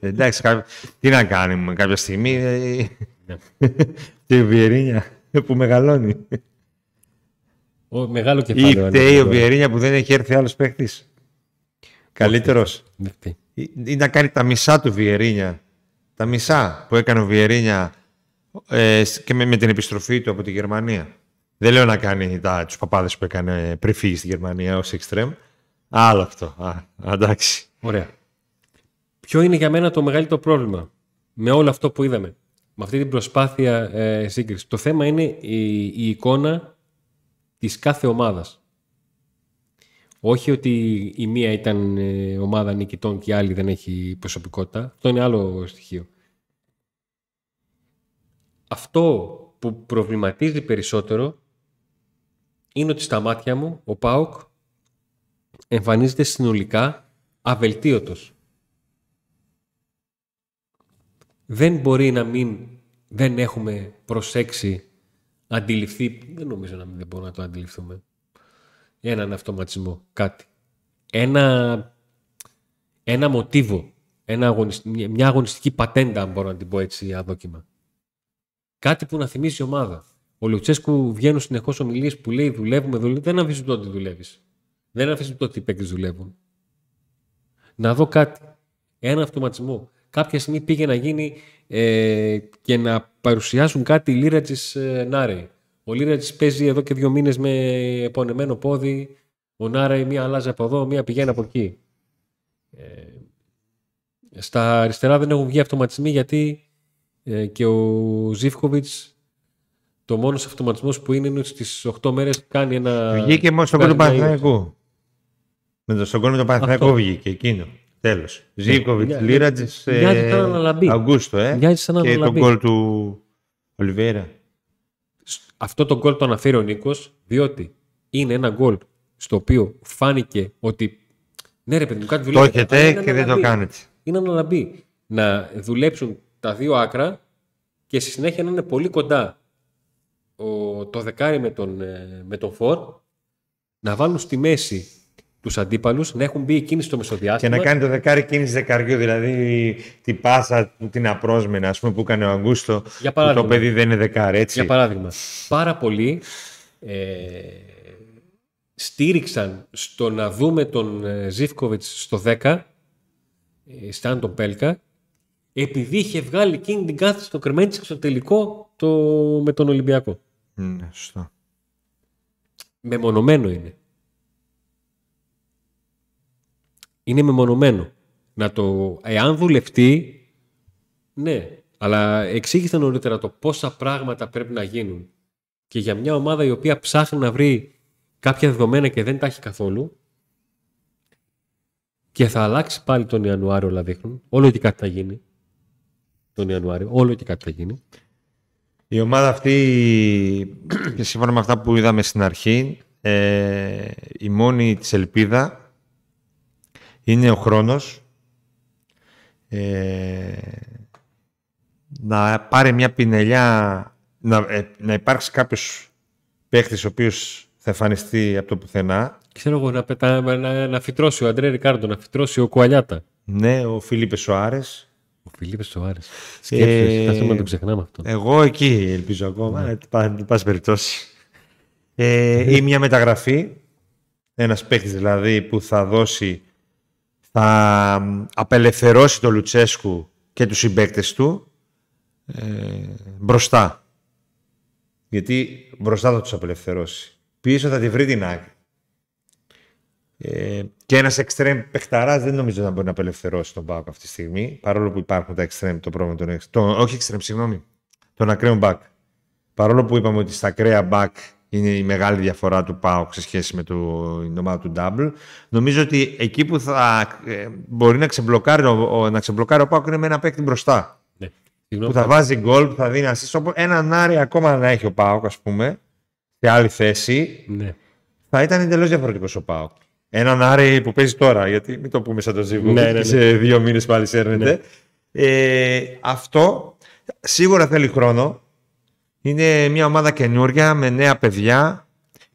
εντάξει, κά- τι να κάνουμε κάποια στιγμή. ε, Ναι. και ο Βιερίνια που μεγαλώνει. Ο, μεγάλο Ή κεφάλαιο. φταίει ο είναι. Βιερίνια που δεν έχει έρθει άλλος παίχτη. Καλύτερος. Δεν φταίει. Ή ή να κάνει τα μισά του Βιερίνια. Τα μισά που έκανε ο Βιερίνια ε, σ- και με, με την επιστροφή του από τη Γερμανία. Δεν λέω να κάνει τα, τους παπάδες που έκανε πριν φύγει στη Γερμανία ως εξτρέμ. Άλλο αυτό. Α, εντάξει. Ωραία. Ποιο είναι για μένα το μεγαλύτερο πρόβλημα με όλο αυτό που είδαμε, με αυτή την προσπάθεια ε, σύγκριση; Το θέμα είναι η, η εικόνα της κάθε ομάδας. Όχι ότι η μία ήταν ε, ομάδα νικητών και η άλλη δεν έχει προσωπικότητα. Αυτό είναι άλλο στοιχείο. Αυτό που προβληματίζει περισσότερο είναι ότι στα μάτια μου ο ΠΑΟΚ εμφανίζεται συνολικά αβελτίωτος. Δεν μπορεί να μην δεν έχουμε προσέξει, αντιληφθεί, δεν νομίζω να μην δεν μπορούμε να το αντιληφθούμε, έναν αυτοματισμό, κάτι. Ένα, ένα μοτίβο, ένα αγωνισ- μια μια αγωνιστική πατέντα, αν μπορώ να την πω έτσι αδόκιμα. Κάτι που να θυμίζει η ομάδα. Ο Λουτσέσκου βγαίνουν συνεχώς ομιλίες που λέει δουλεύουμε, δουλεύουμε. Δεν αφήσουν το ότι δουλεύεις. Δεν αφήσουν το ότι οι παίκτες δουλεύουν. Να δω κάτι. Ένα αυτοματισμό. Κάποια στιγμή πήγε να γίνει ε, και να παρουσιάσουν κάτι η Λίρα της ε, Νάρεϊ. Ο Λίρα τη παίζει εδώ και δύο μήνες με επωνεμένο πόδι. Ο Νάρεϊ μία αλλάζει από εδώ, μία πηγαίνει από εκεί. Ε, στα αριστερά δεν έχουν βγει αυτοματισμοί γιατί ε, και ο Ζήφκοβιτς το μόνος αυτοματισμός που είναι είναι ότι στις 8 μέρες κάνει ένα... Βγήκε μόνος στον κόλ του βγάζει μια Παναθηναϊκού. Με το, στον κόλ με τον Παναθηναϊκό Αυτό. βγήκε εκείνο. Τέλος. Ζήκοβιτ, Μοιά- Λίρατζης. μοιάζει σαν να αναλαμπεί. Αγκούστο, ε. Μοιάζει σαν να και τον αναλαμπεί. κόλ του Ολιβέρα. Αυτό το γκολ το αναφέρει ο Νίκος διότι είναι ένα γκολ στο οποίο φάνηκε ότι ναι ρε παιδί μου κάτι Το δουλεύει. αλλά έχετε είναι και δεν το αναλαμπεί. κάνετε. Είναι αναλαμπή. Να δουλέψουν τα δύο άκρα και στη συνέχεια να είναι πολύ κοντά ο, το δεκάρι με τον, ε, με τον Φορ να βάλουν στη μέση τους αντίπαλους, να έχουν μπει εκείνοι στο Και μεσοδιάστημα. να κάνει το δεκάρι κίνηση δεκαριού, δηλαδή την πάσα που την απρόσμενα, ας πούμε, που έκανε ο Αγκούστο. Για που παράδειγμα. το παιδί δεν είναι δεκάρι, έτσι. Για παράδειγμα, πάρα πολλοί ε, στήριξαν στο να δούμε τον ε, Ζήφκοβιτς στο 10, ε, Σταν τον Πέλκα, επειδή είχε βγάλει εκείνη την κάθεση στο Κρεμέντης στο τελικό το, με τον Ολυμπιακό. Ναι, σωστό. Μεμονωμένο είναι. Είναι μεμονωμένο. Να το, εάν δουλευτεί, ναι. Αλλά εξήγησε νωρίτερα το πόσα πράγματα πρέπει να γίνουν. Και για μια ομάδα η οποία ψάχνει να βρει κάποια δεδομένα και δεν τα έχει καθόλου και θα αλλάξει πάλι τον Ιανουάριο όλα δείχνουν. Όλο και κάτι θα γίνει. Τον Ιανουάριο. Όλο και κάτι θα γίνει. Η ομάδα αυτή, και σύμφωνα με αυτά που είδαμε στην αρχή, ε, η μόνη της ελπίδα είναι ο χρόνος ε, να πάρει μια πινελιά, να, ε, να υπάρξει κάποιος παίχτης ο οποίος θα εμφανιστεί από το πουθενά. Ξέρω εγώ να, πετα, να, να φυτρώσει ο Αντρέ Ρικάρντο, να φυτρώσει ο Κουαλιάτα. Ναι, ο Φίλιππε Σοάρε. Ο Φιλίππε Σοάρε. Σκέψτε, θα θέλουμε να το ξεχνάμε αυτό. Εγώ εκεί ελπίζω ακόμα, ναι. εν πάση περιπτώσει. Ε, ή μια μεταγραφή, ένας παίκτη δηλαδή που θα δώσει, θα απελευθερώσει τον Λουτσέσκου και τους συμπαίκτες του ε, μπροστά. Γιατί μπροστά θα τους απελευθερώσει πίσω θα τη βρει την άκρη. Ε, και ένας εξτρέμ παιχταράς δεν νομίζω να μπορεί να απελευθερώσει τον Μπάκ αυτή τη στιγμή. Παρόλο που υπάρχουν τα εξτρέμ, το πρόβλημα των το, Όχι εξτρέμ, συγγνώμη. Τον ακραίο Μπάκ. Παρόλο που είπαμε ότι στα ακραία Μπάκ είναι η μεγάλη διαφορά του ΠΑΟΚ σε σχέση με το, την ομάδα του Double. Νομίζω ότι εκεί που θα ε, μπορεί να ξεμπλοκάρει, ο, να ξεμπλοκάρει ο ΠΑΟΚ είναι με ένα παίκτη μπροστά. Ναι. Που θα βάζει γκολ, που θα δίνει assist. Έναν Άρη ακόμα να έχει ο ΠΑΟΚ, ας πούμε, σε άλλη θέση, ναι. θα ήταν εντελώς διαφορετικός ο Πάο. Έναν Άρη που παίζει τώρα, γιατί μην το πούμε σαν το Ζήβο, ναι, ναι, ναι. σε δύο μήνες πάλι σέρνεται. Ναι. Ε, αυτό σίγουρα θέλει χρόνο. Είναι μια ομάδα καινούρια με νέα παιδιά.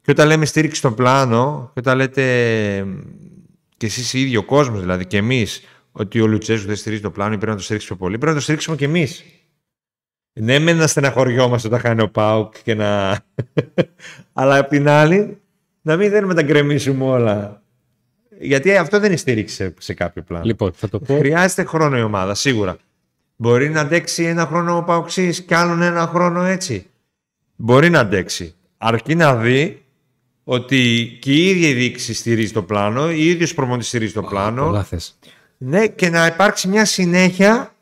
Και όταν λέμε στήριξη στο πλάνο, και όταν λέτε και εσείς οι ίδιοι ο κόσμος, δηλαδή και εμείς, ότι ο Λουτσέζου δεν στηρίζει το πλάνο ή πρέπει να το στηρίξει πιο πολύ, πρέπει να το στηρίξουμε και εμείς. Ναι, με να στεναχωριόμαστε όταν χάνει ο Πάουκ και να. Αλλά απ' την άλλη, να μην θέλουμε να τα γκρεμίσουμε όλα. Γιατί αυτό δεν είναι στήριξη σε, κάποιο πλάνο. Λοιπόν, θα το πω. Χρειάζεται χρόνο η ομάδα, σίγουρα. Μπορεί να αντέξει ένα χρόνο ο Παοξής και άλλον ένα χρόνο έτσι. Μπορεί να αντέξει. Αρκεί να δει ότι και η ίδια η δίκηση στηρίζει το πλάνο, η ίδιος προμονητή στηρίζει το πλάνο. Πολλά Ναι, και να υπάρξει μια συνέχεια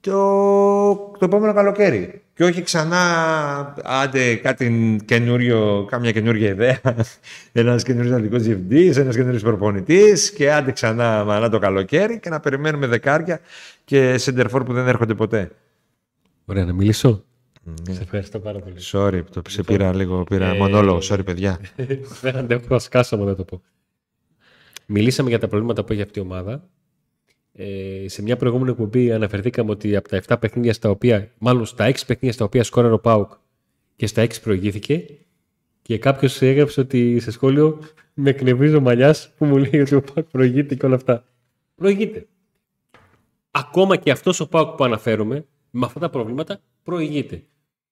το, το επόμενο καλοκαίρι. Και όχι ξανά, άντε κάτι καινούριο, κάμια καινούργια ιδέα, ένας καινούριο αθλητικός διευθυντής, ένας καινούριο προπονητής και άντε ξανά μανά το καλοκαίρι και να περιμένουμε δεκάρια και σεντερφόρ που δεν έρχονται ποτέ. Ωραία, να μιλήσω. Ναι. Σε ευχαριστώ πάρα πολύ. Sorry, το σε πήρα λίγο, πήρα ε... μονόλογο. Sorry, παιδιά. δεν αντέχω, σκάσω να το πω. Μιλήσαμε για τα προβλήματα που έχει αυτή η ομάδα ε, σε μια προηγούμενη εκπομπή αναφερθήκαμε ότι από τα 7 παιχνίδια στα οποία, μάλλον στα 6 παιχνίδια στα οποία σκόραρε ο Πάουκ και στα 6 προηγήθηκε και κάποιος έγραψε ότι σε σχόλιο με εκνευρίζει ο Μαλιά που μου λέει ότι ο Πάουκ προηγείται και όλα αυτά. Προηγείται. Ακόμα και αυτός ο Πάουκ που αναφέρομαι, με αυτά τα προβλήματα, προηγείται.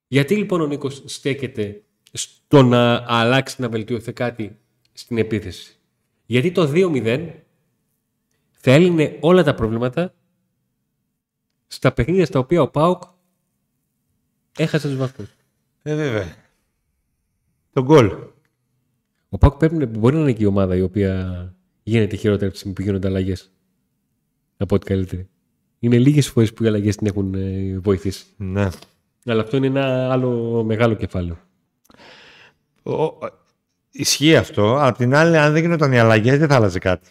Γιατί λοιπόν ο Νίκος στέκεται στο να αλλάξει, να βελτιωθεί κάτι στην επίθεση; Γιατί το 2-0 θα έλυνε όλα τα προβλήματα στα παιχνίδια στα οποία ο Πάουκ έχασε τους βαθμού. Ε, βέβαια. Το γκολ. Ο Πάουκ πρέπει, μπορεί να είναι και η ομάδα η οποία γίνεται χειρότερη από τη στιγμή που γίνονται αλλαγές. Από ό,τι καλύτερη. Είναι λίγες φορές που οι αλλαγές την έχουν ε, βοηθήσει. Ναι. Αλλά αυτό είναι ένα άλλο μεγάλο κεφάλαιο. Ο, ισχύει αυτό, αλλά απ' την άλλη, αν δεν γινόταν οι αλλαγές, δεν θα άλλαζε κάτι.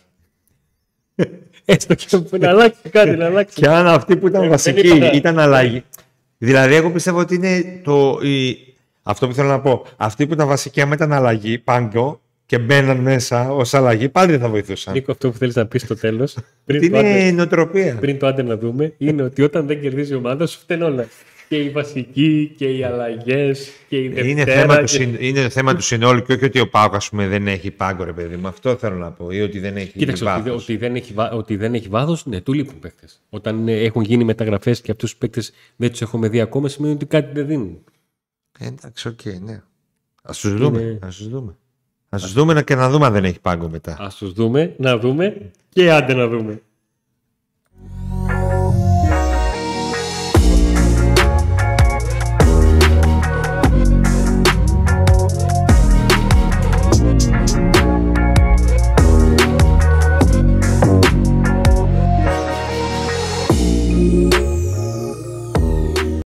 Έστω και που να αλλάξει κάτι, να αλλάξει. Και αν αυτή που ήταν ε, βασική ήταν αλλαγή. Δηλαδή, εγώ πιστεύω ότι είναι το, η, αυτό που θέλω να πω. Αυτή που ήταν βασική, άμα ήταν αλλαγή, πάγκο, και μπαίναν μέσα ως αλλαγή, πάλι δεν θα βοηθούσαν. Νίκο, αυτό που θέλεις να πεις στο τέλος. είναι νοοτροπία. Πριν το άντε να δούμε, είναι ότι όταν δεν κερδίζει η ομάδα σου, φταίνουν όλα και οι βασικοί και οι αλλαγές και οι δευτέρα. Είναι θέμα, και... του, είναι θέμα του συνόλου και όχι ότι ο ΠΑΟΚ δεν έχει πάγκο, ρε παιδί μου. Αυτό θέλω να πω. Ή ότι δεν έχει Κοίταξε, βάθος. Ότι, ότι, δεν έχει, ότι δεν έχει βάθος, ναι, του λείπουν παίκτες. Όταν έχουν γίνει μεταγραφές και αυτούς τους παίκτες δεν τους έχουμε δει ακόμα, σημαίνει ότι κάτι δεν δίνουν. Εντάξει, OK, okay, ναι. Ας τους δούμε. Είναι... Ας τους δούμε. Ας τους δούμε και να δούμε αν δεν έχει πάγκο μετά. Ας τους δούμε, να δούμε και άντε να δούμε.